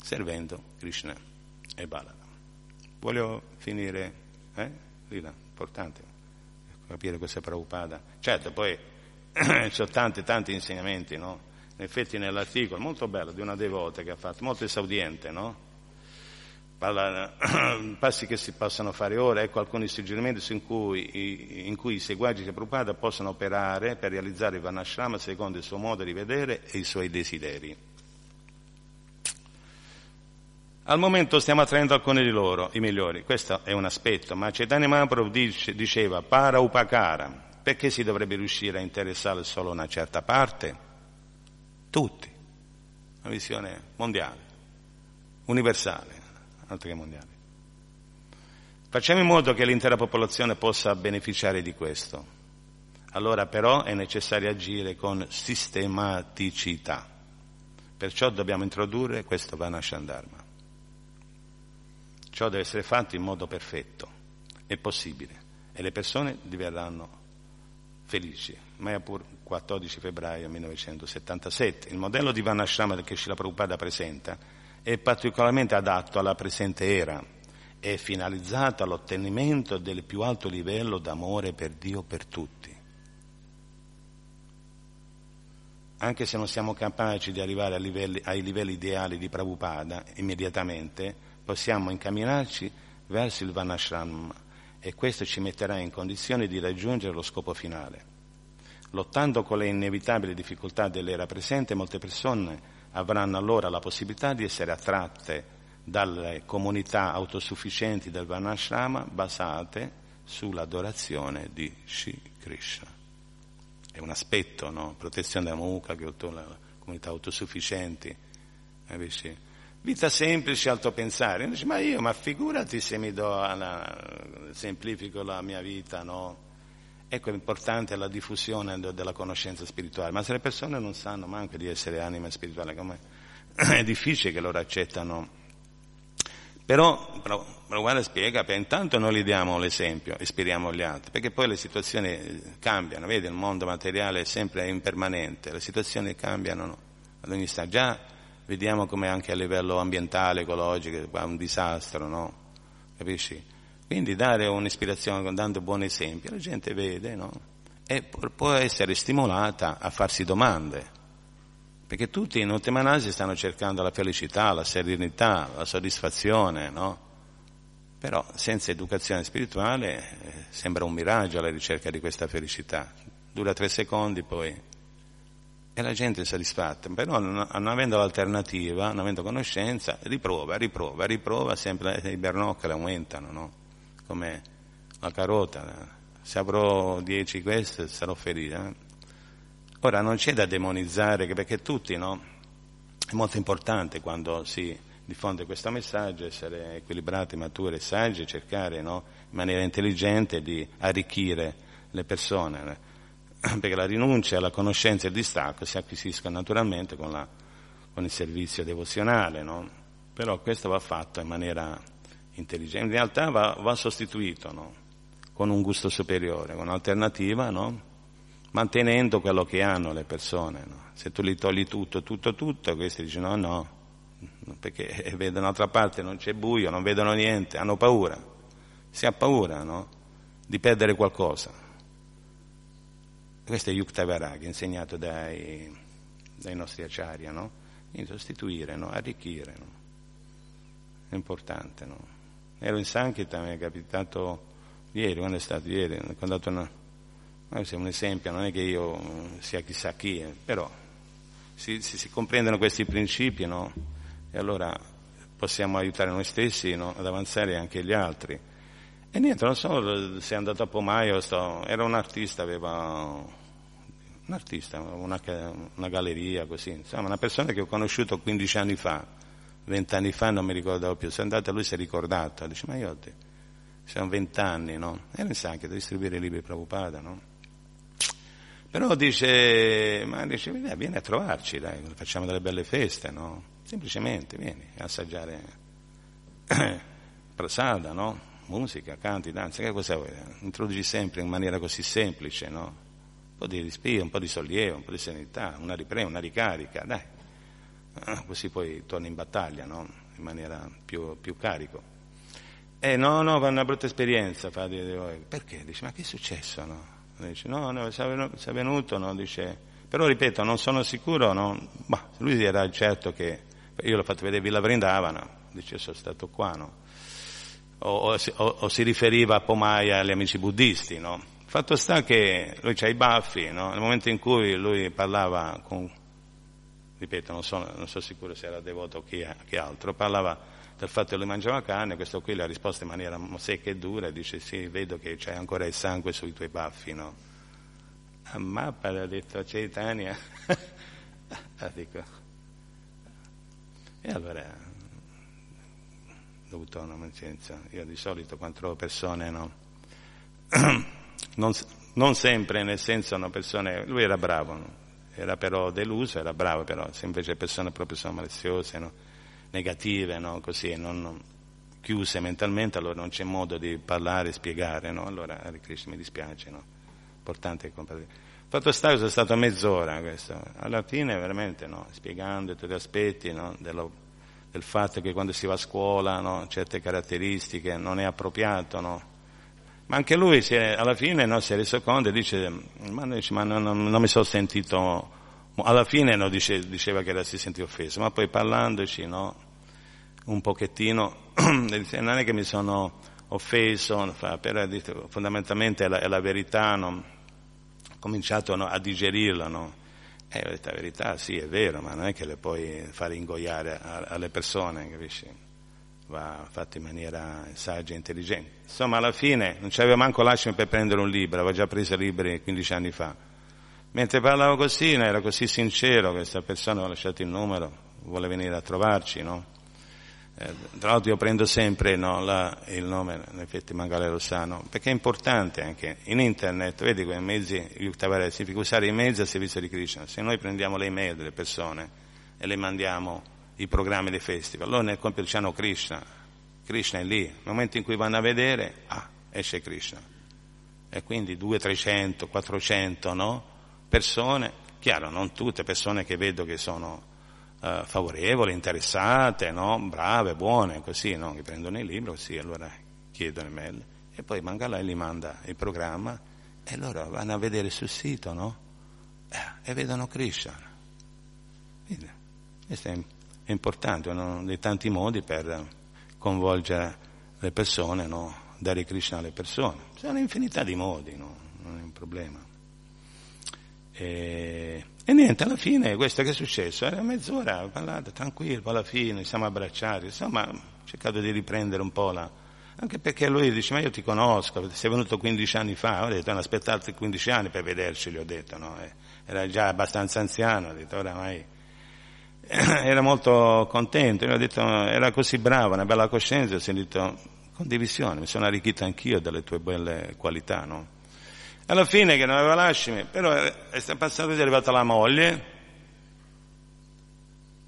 servendo Krishna e Balada. Voglio finire, eh? Lila, importante capire questa Prabhupada. Certo, poi <clears throat> ci sono tanti, tanti insegnamenti, no? In effetti nell'articolo, molto bello, di una devota che ha fatto, molto esaudiente, no? Parla, <clears throat> passi che si possono fare ora, ecco alcuni suggerimenti in cui, in cui i seguaci di Prabhupada possono operare per realizzare il Vanashrama secondo il suo modo di vedere e i suoi desideri. Al momento stiamo attraendo alcuni di loro, i migliori, questo è un aspetto, ma Chaitanya Mahaprabhu dice, diceva para upakara, perché si dovrebbe riuscire a interessare solo una certa parte? Tutti, una visione mondiale, universale, altro che mondiale. Facciamo in modo che l'intera popolazione possa beneficiare di questo. Allora però è necessario agire con sistematicità. Perciò dobbiamo introdurre questo Vanashandharma. Ciò deve essere fatto in modo perfetto, è possibile e le persone diverranno felici. Mayapur, 14 febbraio 1977. Il modello di Vanashrama che Shila Prabhupada presenta è particolarmente adatto alla presente era, è finalizzato all'ottenimento del più alto livello d'amore per Dio per tutti. Anche se non siamo capaci di arrivare ai livelli, ai livelli ideali di Prabhupada immediatamente, possiamo incamminarci verso il Vanashram e questo ci metterà in condizione di raggiungere lo scopo finale. Lottando con le inevitabili difficoltà dell'era presente, molte persone avranno allora la possibilità di essere attratte dalle comunità autosufficienti del Vanashrama basate sull'adorazione di Shri Krishna. È un aspetto, no? Protezione della mucca, che le comunità autosufficienti, capisci? Vita semplice, alto pensare. Dice, ma io, ma figurati se mi do, alla, semplifico la mia vita, no? Ecco, è importante la diffusione della conoscenza spirituale, ma se le persone non sanno manco di essere anime spirituali, come <coughs> è difficile che loro accettano. Però, però, guarda, spiega, intanto noi gli diamo l'esempio, ispiriamo gli altri, perché poi le situazioni cambiano, vedi, il mondo materiale è sempre impermanente, le situazioni cambiano no? ad ogni istante. Già vediamo come anche a livello ambientale, ecologico, è un disastro, no? Capisci? Quindi dare un'ispirazione dando buoni esempi, la gente vede, no? E può essere stimolata a farsi domande. Perché tutti in ultima analisi stanno cercando la felicità, la serenità, la soddisfazione, no? Però senza educazione spirituale eh, sembra un miraggio alla ricerca di questa felicità. Dura tre secondi poi e la gente è soddisfatta, però non avendo l'alternativa, non avendo conoscenza, riprova, riprova, riprova, sempre i bernoccoli aumentano, no? Come la carota, se avrò dieci queste sarò ferito. Eh? Ora non c'è da demonizzare, perché tutti, no? È molto importante quando si diffonde questo messaggio, essere equilibrati, maturi, saggi, cercare no? in maniera intelligente di arricchire le persone <clears throat> perché la rinuncia alla conoscenza e il distacco si acquisiscono naturalmente con, la, con il servizio devozionale, no? però questo va fatto in maniera intelligente, in realtà va, va sostituito no? con un gusto superiore, con un'alternativa, no? mantenendo quello che hanno le persone. Se tu li togli tutto, tutto, tutto, questi dicono no, no, perché <laughs> vedono un'altra parte, non c'è buio, non vedono niente, hanno paura, si ha paura di perdere qualcosa. Questo è Yukta Varaghi, insegnato dai, dai nostri acciaria, no? Quindi sostituire, no? arricchire, no? È importante, no? Ero in Sankita, mi è capitato ieri, quando è stato ieri, ho dato una, è un esempio, non è che io sia chissà chi, eh, però si, si, si, comprendono questi principi, no? E allora possiamo aiutare noi stessi no? ad avanzare anche gli altri. E niente, non so se è andato a Pomaio, sto, era un artista, aveva un artista, una, una, galleria così, insomma una persona che ho conosciuto 15 anni fa, 20 anni fa non mi ricordavo più, sono andato a lui si è ricordato, dice ma io te, sono 20 anni, no? E non sa che da distribuire i libri Prabhupada, no? Però dice, ma dice, vieni a trovarci, dai, facciamo delle belle feste, no? Semplicemente vieni a assaggiare <clears throat> prasada, no? Musica, canti, danza, che cosa vuoi? Introduci sempre in maniera così semplice, no? un po' di respiro, un po' di sollievo, un po' di serenità, una ripresa, una ricarica, dai, così poi torni in battaglia, no? in maniera più, più carico. Eh no, no, fa una brutta esperienza, fa, perché? Dice, ma che è successo? No? Dice, no, no, si è venuto, no? Dice, però ripeto, non sono sicuro, no? Bah, lui era certo che, io l'ho fatto vedere Villa Vrindavana, dice, sono stato qua, no? O, o, o, o si riferiva a Pomaia agli amici buddisti, no? Fatto sta che lui ha i baffi, no? nel momento in cui lui parlava con, ripeto, non, sono, non sono sicuro se era devoto o chi, chi, altro, parlava del fatto che lui mangiava carne, questo qui le ha risposto in maniera secca e dura, dice sì, vedo che c'è ancora il sangue sui tuoi baffi, no? A mappa detto Chaitanya, <laughs> ah, dico. E allora, dovuto una mancenza, io di solito quando trovo persone, no? <clears throat> non, non, sempre, nel senso una persona, lui era bravo, no? Era però deluso, era bravo però, se invece persone proprio sono maliziose, no? negative, no? così, non, chiuse mentalmente, allora non c'è modo di parlare, spiegare, no? allora Hare Krishna mi dispiace, no? importante comparire. Fatto sta che sono stato mezz'ora questo, alla fine veramente no? spiegando tutti gli aspetti? Dello, del fatto che quando si va a scuola certe caratteristiche non è appropriato? Ma anche lui è, alla fine no, si è reso conto e dice, ma, dice, ma non, non, non, mi sono sentito, alla fine no, dice, diceva che era, si sentiva offeso, ma poi parlandoci no, un pochettino, <clears throat> dice, non è che mi sono offeso, però dice, fondamentalmente è la, è la verità, no? ho cominciato a digerirla. No? Eh, la verità sì, è vero, ma non è che le puoi fare ingoiare alle persone, capisci? Va fatto in maniera saggia e intelligente. Insomma, alla fine non c'aveva manco l'ascimo per prendere un libro, aveva già preso libri 15 anni fa. Mentre parlavo così, era così sincero, questa persona ha lasciato il numero, vuole venire a trovarci, no? Eh, tra l'altro io prendo sempre no, la, il nome, in effetti magari lo sanno, perché è importante anche in internet, vedi quei mezzi, Yuktavare, significa usare i mezzi a servizio di Krishna. Se noi prendiamo le email delle persone e le mandiamo i programmi dei festival. Loro nel compiere c'hanno Krishna, Krishna è lì, nel momento in cui vanno a vedere, ah, esce Krishna. E quindi 200, 300, 400 no? persone, chiaro, non tutte persone che vedo che sono uh, favorevoli, interessate, no? brave, buone, così, no? che prendono il libro, così, allora chiedono email. E poi Mangalai gli manda il programma e loro vanno a vedere sul sito, no? Eh, e vedono Krishna. Quindi, questo è è importante, uno dei tanti modi per coinvolgere le persone, no? dare Krishna alle persone. C'è un'infinità di modi, no? non è un problema. E, e, niente, alla fine questo che è successo? Era mezz'ora, ho parlato tranquillo, alla fine siamo abbracciati, insomma ho cercato di riprendere un po' la... Anche perché lui dice, ma io ti conosco, sei venuto 15 anni fa, ho detto, non aspettate 15 anni per vederci, gli ho detto, no? era già abbastanza anziano, ho detto, oramai <clears throat> era molto contento, ho detto, era così bravo, una bella coscienza, ho sentito condivisione, mi sono arricchito anch'io delle tue belle qualità, no? Alla fine che non aveva lasciami, però è passato è arrivata la moglie,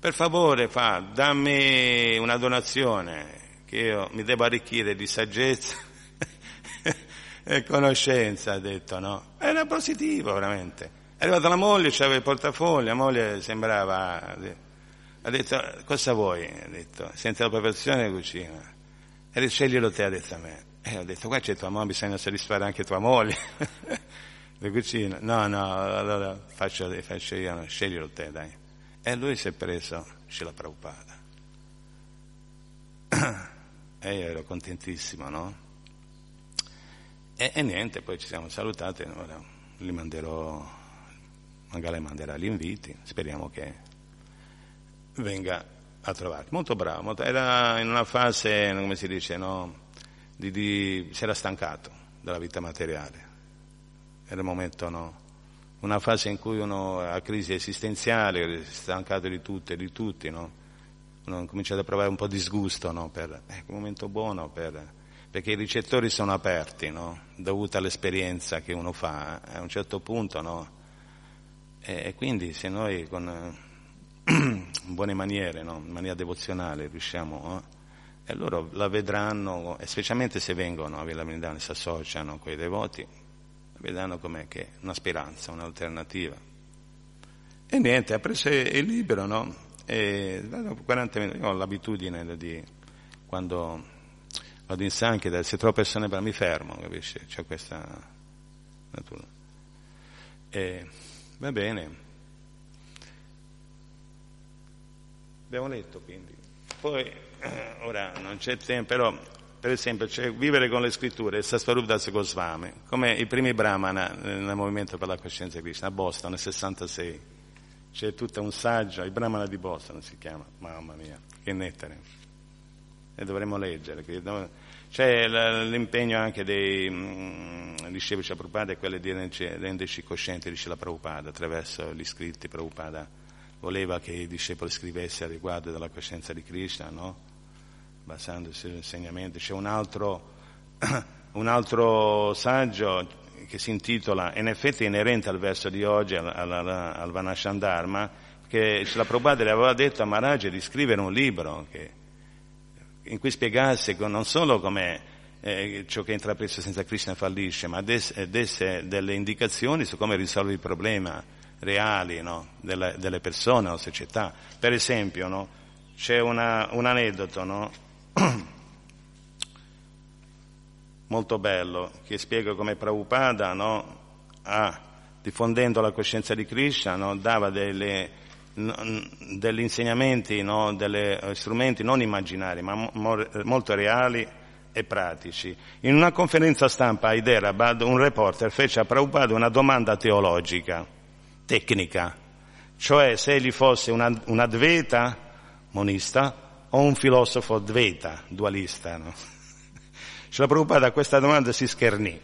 per favore fa, dammi una donazione, che io mi devo arricchire di saggezza <laughs> e conoscenza, ha detto, no? Era positivo, veramente. È arrivata la moglie, c'aveva il portafoglio, la moglie sembrava, ha detto, cosa vuoi? Ha detto, senza la perfezione di cucina. E sceglielo te, ha detto a me. E ho detto, qua c'è tua moglie, bisogna soddisfare anche tua moglie. <laughs> Le cucine. No, no, allora faccio, faccio io, no, sceglielo te, dai. E lui si è preso Scila Prabhupada. <clears throat> E io ero contentissimo, no? E, e niente, poi ci siamo salutati, ora li manderò, magari manderà gli inviti, speriamo che venga a trovarti. Molto bravo, molto, era in una fase, come si dice, no? di, di, si era stancato della vita materiale. Era il momento, no? Una fase in cui uno ha crisi esistenziale, si è stancato di tutto e di tutti, no? Uno ha cominciato a provare un po' di disgusto, no? Per, è un momento buono per, perché i ricettori sono aperti, no? Dovuta all'esperienza che uno fa, a un certo punto, no? E quindi se noi con <clears throat> buone maniere, no? in maniera devozionale riusciamo... No? e loro la vedranno, specialmente se vengono a Villa Brindana e si associano con i devoti, vedranno come che una speranza, un'alternativa. E niente, ha preso il libro, no? E dopo 40 minuti, io ho l'abitudine di, quando vado in Sanchida, se trovo persone per mi fermo, capisci? C'è questa natura. E, va bene. Abbiamo letto quindi. Poi eh, <clears throat> ora non c'è tempo, però per esempio c'è vivere con le scritture, Sasvarup Goswami, come i primi brahmana nel movimento per la coscienza di Krishna, a Boston nel 66. C'è tutto un saggio, i brahmana di Boston si chiama, mamma mia, che nettare. E dovremmo leggere. C'è l'impegno anche dei mm, discepoli Prabhupada e quello di renderci coscienti di Shila Prabhupada attraverso gli scritti Prabhupada. Voleva che i discepoli scrivessero riguardo della coscienza di Krishna, no? basandosi sull'insegnamento. C'è un altro, <clears throat> un altro saggio che si intitola, in effetti inerente al verso di oggi, al, al, al Vanashandharma, che la Prabhupada aveva detto a Maharaj di scrivere un libro che, in cui spiegasse non solo come eh, ciò che è intrapreso senza Krishna fallisce, ma desse, desse, delle indicazioni su come risolvere il problema reali no? delle, delle, persone o società. Per esempio, no? c'è una, un aneddoto, no? <clears throat> molto bello che spiega come Prabhupada ha, diffondendo la coscienza di Krishna dava delle, degli insegnamenti, degli strumenti non immaginari ma mo, molto reali e pratici. In una conferenza stampa a Hyderabad un reporter fece a Prabhupada una domanda teologica, tecnica, cioè se egli fosse una, un adveta monista o un filosofo dveta, dualista. No? <laughs> Cioè, Prabhupada a questa domanda si schernì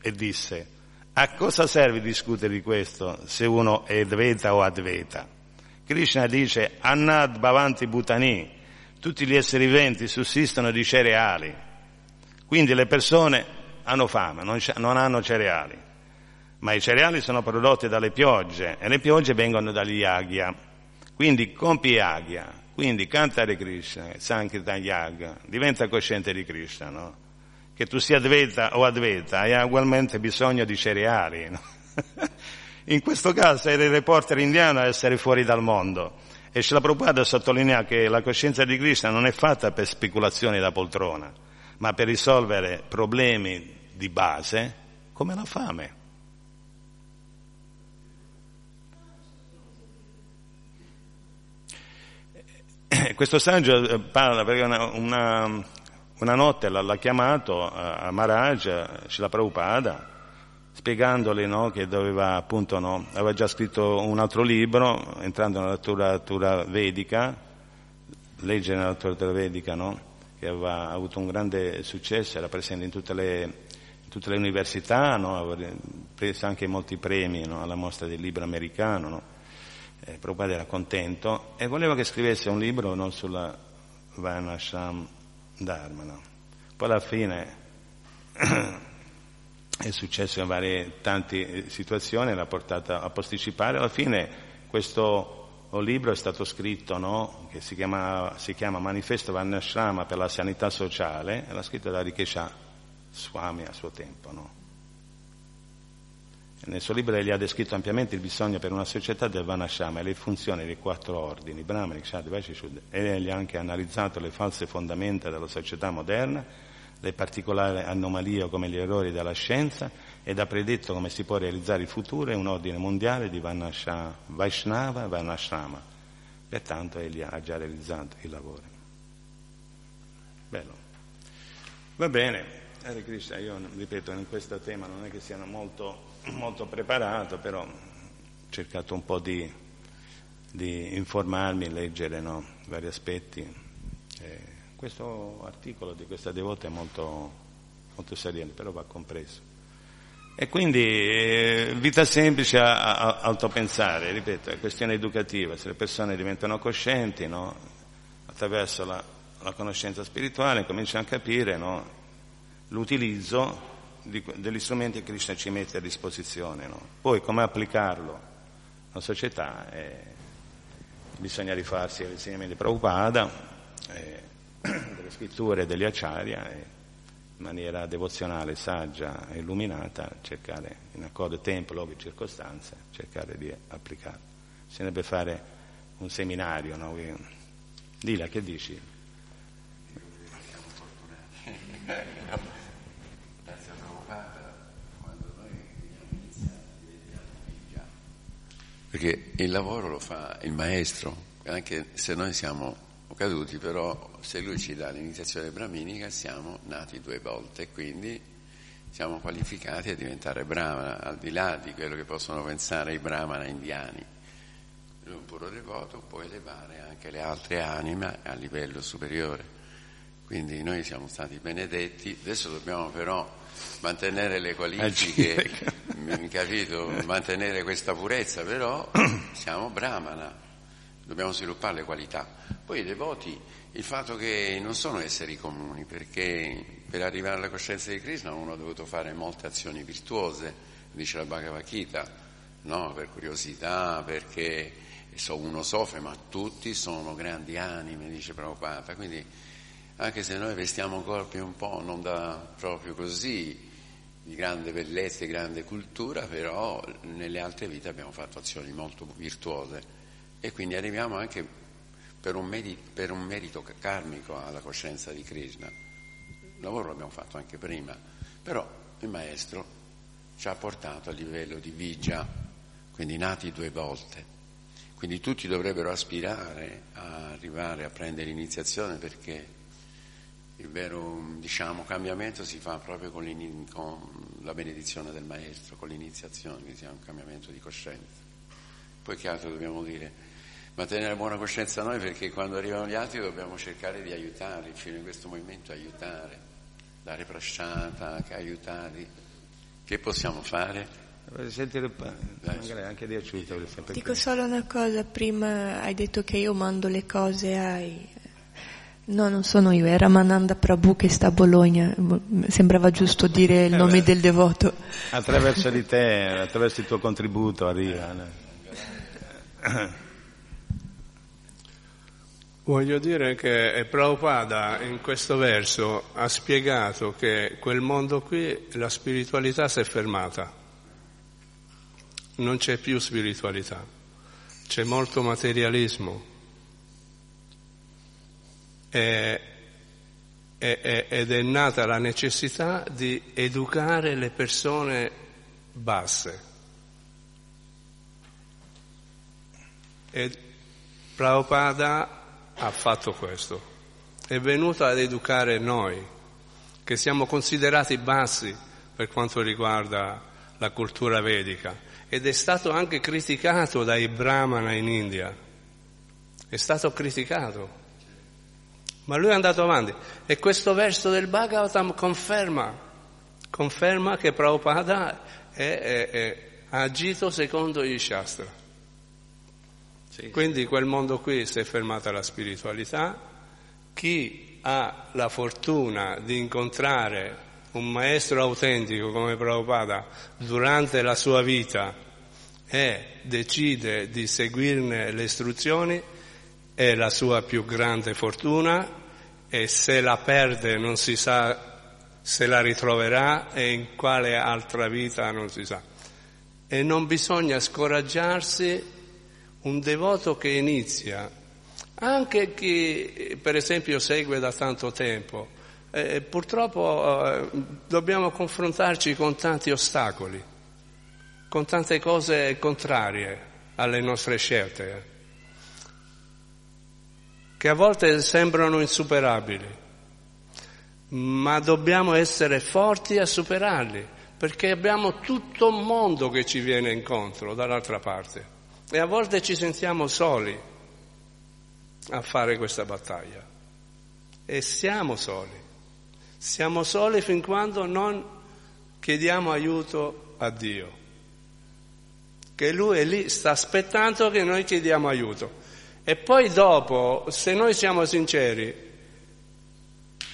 e disse, a cosa serve discutere di questo se uno è dveta o adveta? Krishna dice, Annad Bhavanti Bhutani, tutti gli esseri viventi sussistono di cereali, quindi le persone hanno fame, non, non hanno cereali, ma i cereali sono prodotti dalle piogge e le piogge vengono dagli yagya, quindi compi yagya, quindi cantare Krishna, Sankirtan Yaga, diventa cosciente di Krishna, no? Che tu sia Adveta o Adveta, hai ugualmente bisogno di cereali, no? <laughs> In questo caso era il reporter indiano a essere fuori dal mondo. E Srila Prabhupada sottolinea che la coscienza di Krishna non è fatta per speculazioni da poltrona, ma per risolvere problemi di base come la fame. Questo saggio eh, parla perché una, una, una notte l'ha chiamato a Maharaj, Shila Prabhupada, spiegandole no, che doveva appunto, no, aveva già scritto un altro libro, entrando nella letteratura vedica, leggere nella letteratura vedica, no, che aveva avuto un grande successo, era presente in tutte le, in tutte le università, aveva preso anche molti premi alla mostra del libro americano. Eh, Prabhupada era contento e voleva che scrivesse un libro sulla Vanasham Dharma. Poi alla fine <clears throat> è successo in varie tante situazioni, l'ha portata a posticipare. Alla fine questo libro è stato scritto, no? che si chiama, si chiama Manifesto Varnashrama per la sanità sociale, l'ha scritto da Rikesha Swami a suo tempo. No? Nel suo libro egli ha descritto ampiamente il bisogno per una società del Vanashrama e le funzioni dei quattro ordini, Brahmani, Kshad, Vaishya, Shuddha, e egli ha anche analizzato le false fondamenta della società moderna le particolari anomalie come gli errori della scienza ed ha predetto come si può realizzare il futuro e un ordine mondiale di Vaishnava e. Pertanto egli ha già realizzato il lavoro. Bello. Va bene, Hare Krishna, io ripeto, in questo tema non è che siano molto, molto preparato, però ho cercato un po' di, di informarmi, leggere no, vari aspetti. Eh, questo articolo di questa devota è molto, molto sereno, però va compreso. E quindi eh, vita semplice, a, a, alto pensare, ripeto, è questione educativa, se le persone diventano coscienti no, attraverso la, la, conoscenza spirituale cominciano a capire no, l'utilizzo degli strumenti che Krishna ci mette a disposizione. No. Poi come applicarlo alla società eh, bisogna rifarsi agli insegnamenti di Prabhupada. Eh, <clears throat> delle scritture degli Acharya e in maniera devozionale, saggia e illuminata cercare in accordo tempo, luogo e circostanze, cercare di applicare. Bisognerebbe fare un seminario, no? Dila, che dici? <laughs> Perché il lavoro lo fa il maestro, anche se noi siamo caduti, però se lui ci dà l'iniziazione brahminica siamo nati due volte quindi siamo qualificati a diventare brahmana, al di là di quello che possono pensare i brahmana indiani. Un puro devoto può elevare anche le altre anime a livello superiore. Quindi noi siamo stati benedetti, adesso dobbiamo però mantenere le qualifiche, capito? mantenere questa purezza, però <coughs> siamo brahmana dobbiamo sviluppare le qualità. Poi i devoti, il fatto che non sono esseri comuni, perché per arrivare alla coscienza di Krishna uno ha dovuto fare molte azioni virtuose, dice la Bhagavad Gita, no? per curiosità, perché so, uno soffre, ma tutti sono grandi anime, dice Prabhupada, quindi anche se noi vestiamo corpi un po' non da proprio così, di grande bellezza e grande cultura, però nelle altre vite abbiamo fatto azioni molto virtuose e quindi arriviamo anche per un, merito, per un merito karmico alla coscienza di Krishna. Il lavoro l'abbiamo fatto anche prima, però il maestro ci ha portato a livello di vigia, quindi nati due volte. Quindi tutti dovrebbero aspirare a arrivare a prendere l'iniziazione perché il vero diciamo, cambiamento si fa proprio con, con, la benedizione del maestro, con l'iniziazione, che sia un cambiamento di coscienza. Poi che altro dobbiamo dire? mantenere buona coscienza noi perché quando arrivano gli altri dobbiamo cercare di aiutare, fino in questo movimento aiutare, dare prasciata, aiutare. Che possiamo fare? Sentire, magari anche di aiuto. Dico solo una cosa, prima hai detto che io mando le cose ai... No, non sono io, era Mananda Prabhu che sta a Bologna, sembrava giusto dire il nome eh del devoto. Attraverso di te, attraverso il tuo contributo arriva. Voglio dire che Prabhupada in questo verso ha spiegato che quel mondo qui, la spiritualità si è fermata, non c'è più spiritualità, c'è molto materialismo e, e, ed è nata la necessità di educare le persone basse. E Prabhupada ha fatto questo. è venuto ad educare noi, che siamo considerati bassi per quanto riguarda la cultura vedica ed è stato anche criticato dai brahmana in India, è stato criticato. Ma lui è andato avanti. E questo verso del Bhagavatam conferma, conferma che Prabhupada ha agito secondo i Shastra. Sì, Quindi quel mondo qui si è fermata la spiritualità, chi ha la fortuna di incontrare un maestro autentico come Prabhupada durante la sua vita e decide di seguirne le istruzioni, è la sua più grande fortuna e se la perde non si sa se la ritroverà e in quale altra vita non si sa. E non bisogna scoraggiarsi un devoto che inizia, anche chi per esempio segue da tanto tempo, eh, purtroppo eh, dobbiamo confrontarci con tanti ostacoli, con tante cose contrarie alle nostre scelte, che a volte sembrano insuperabili, ma dobbiamo essere forti a superarli, perché abbiamo tutto un mondo che ci viene incontro dall'altra parte e a volte ci sentiamo soli a fare questa battaglia e siamo soli. Siamo soli fin quando non chiediamo aiuto a Dio, che Lui è lì, sta aspettando che noi chiediamo aiuto. E poi dopo, se noi siamo sinceri,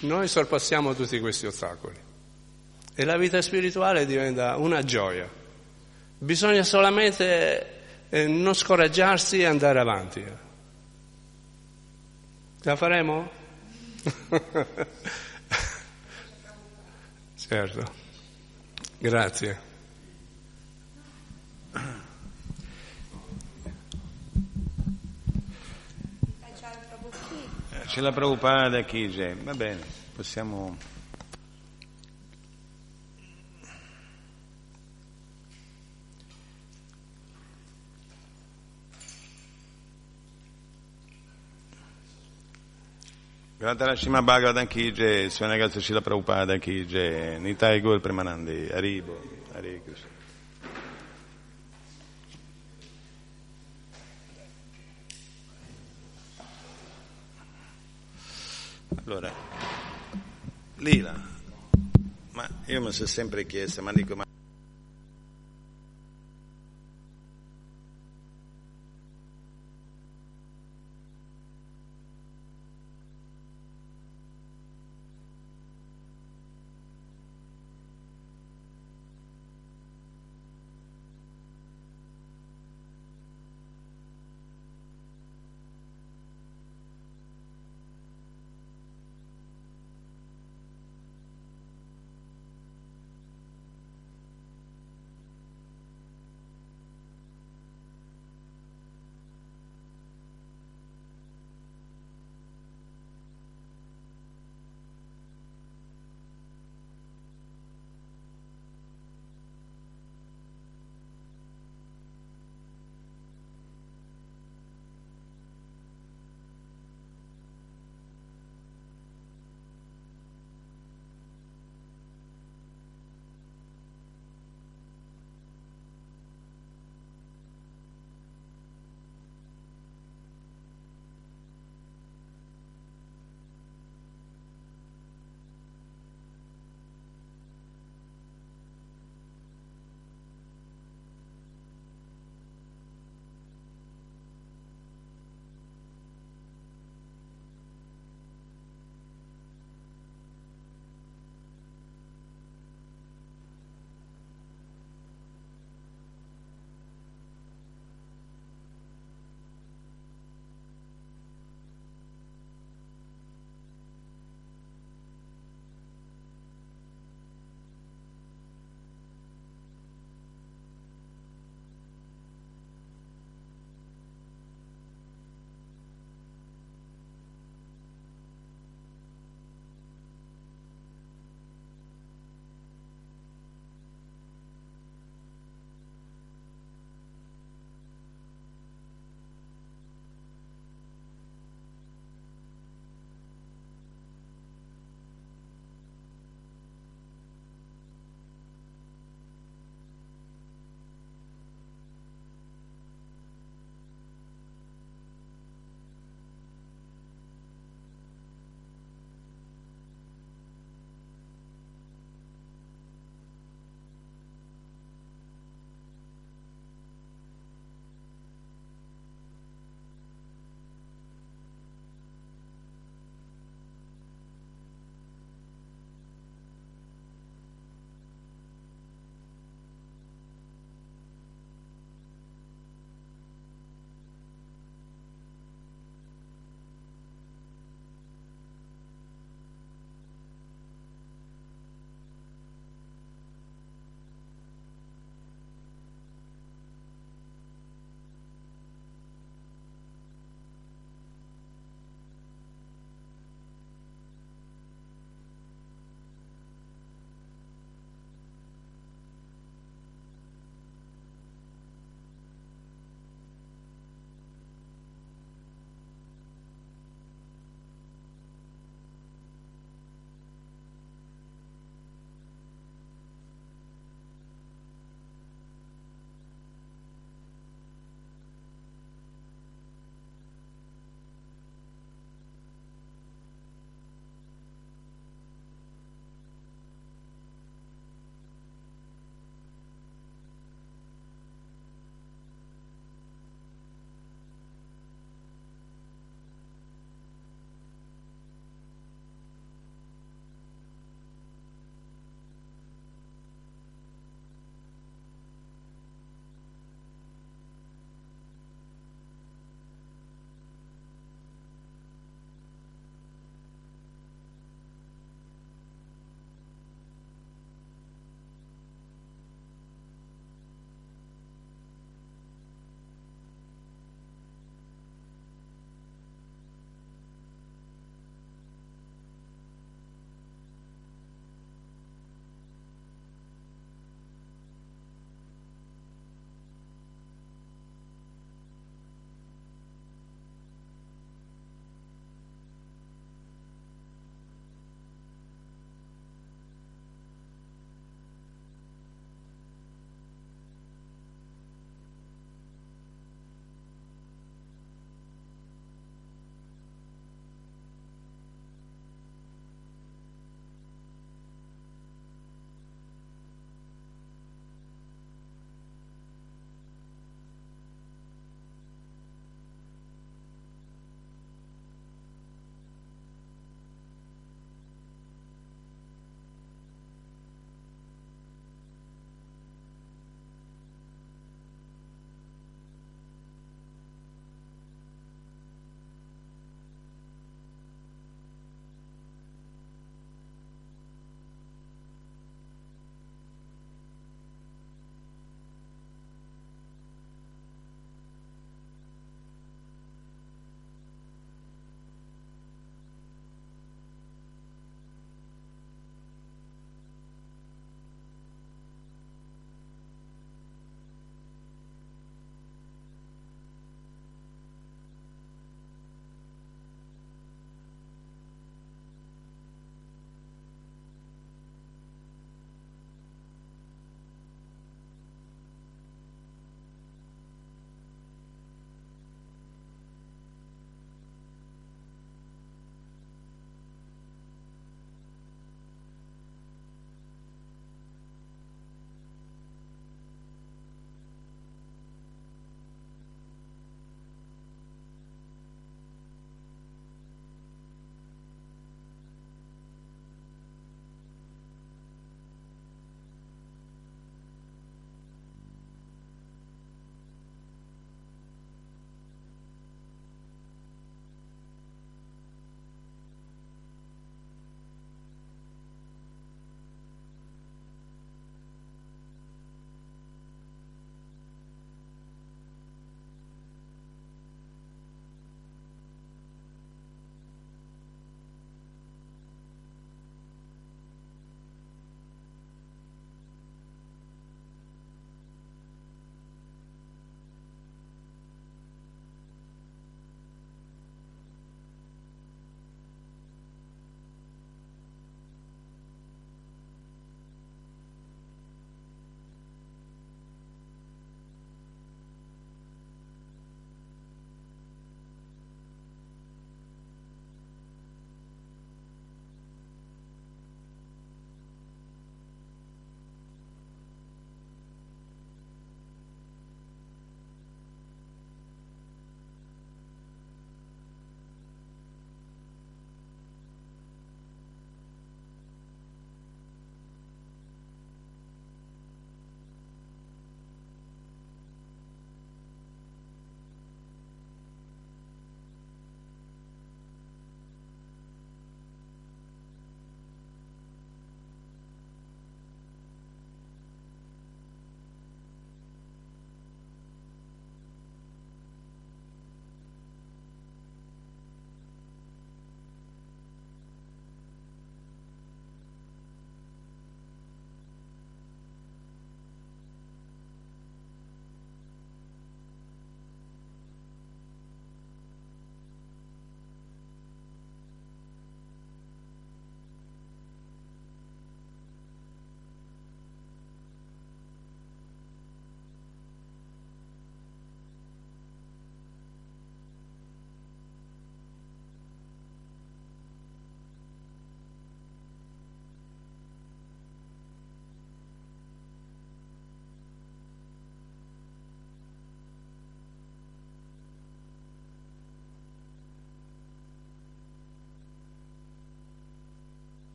noi sorpassiamo tutti questi ostacoli e la vita spirituale diventa una gioia. Bisogna solamente eh, non scoraggiarsi e andare avanti. La faremo? <laughs> certo. Grazie. C'è la Prabhupada chi c'è? Va bene, possiamo... Grantarashima Bhagavatam ki jai, Svanagasa Shila Prabhupada ki jai, Nitai Gaur Premanandi, Haribo, Hare Krishna. Mi sono sempre chiesto, ma dico, ma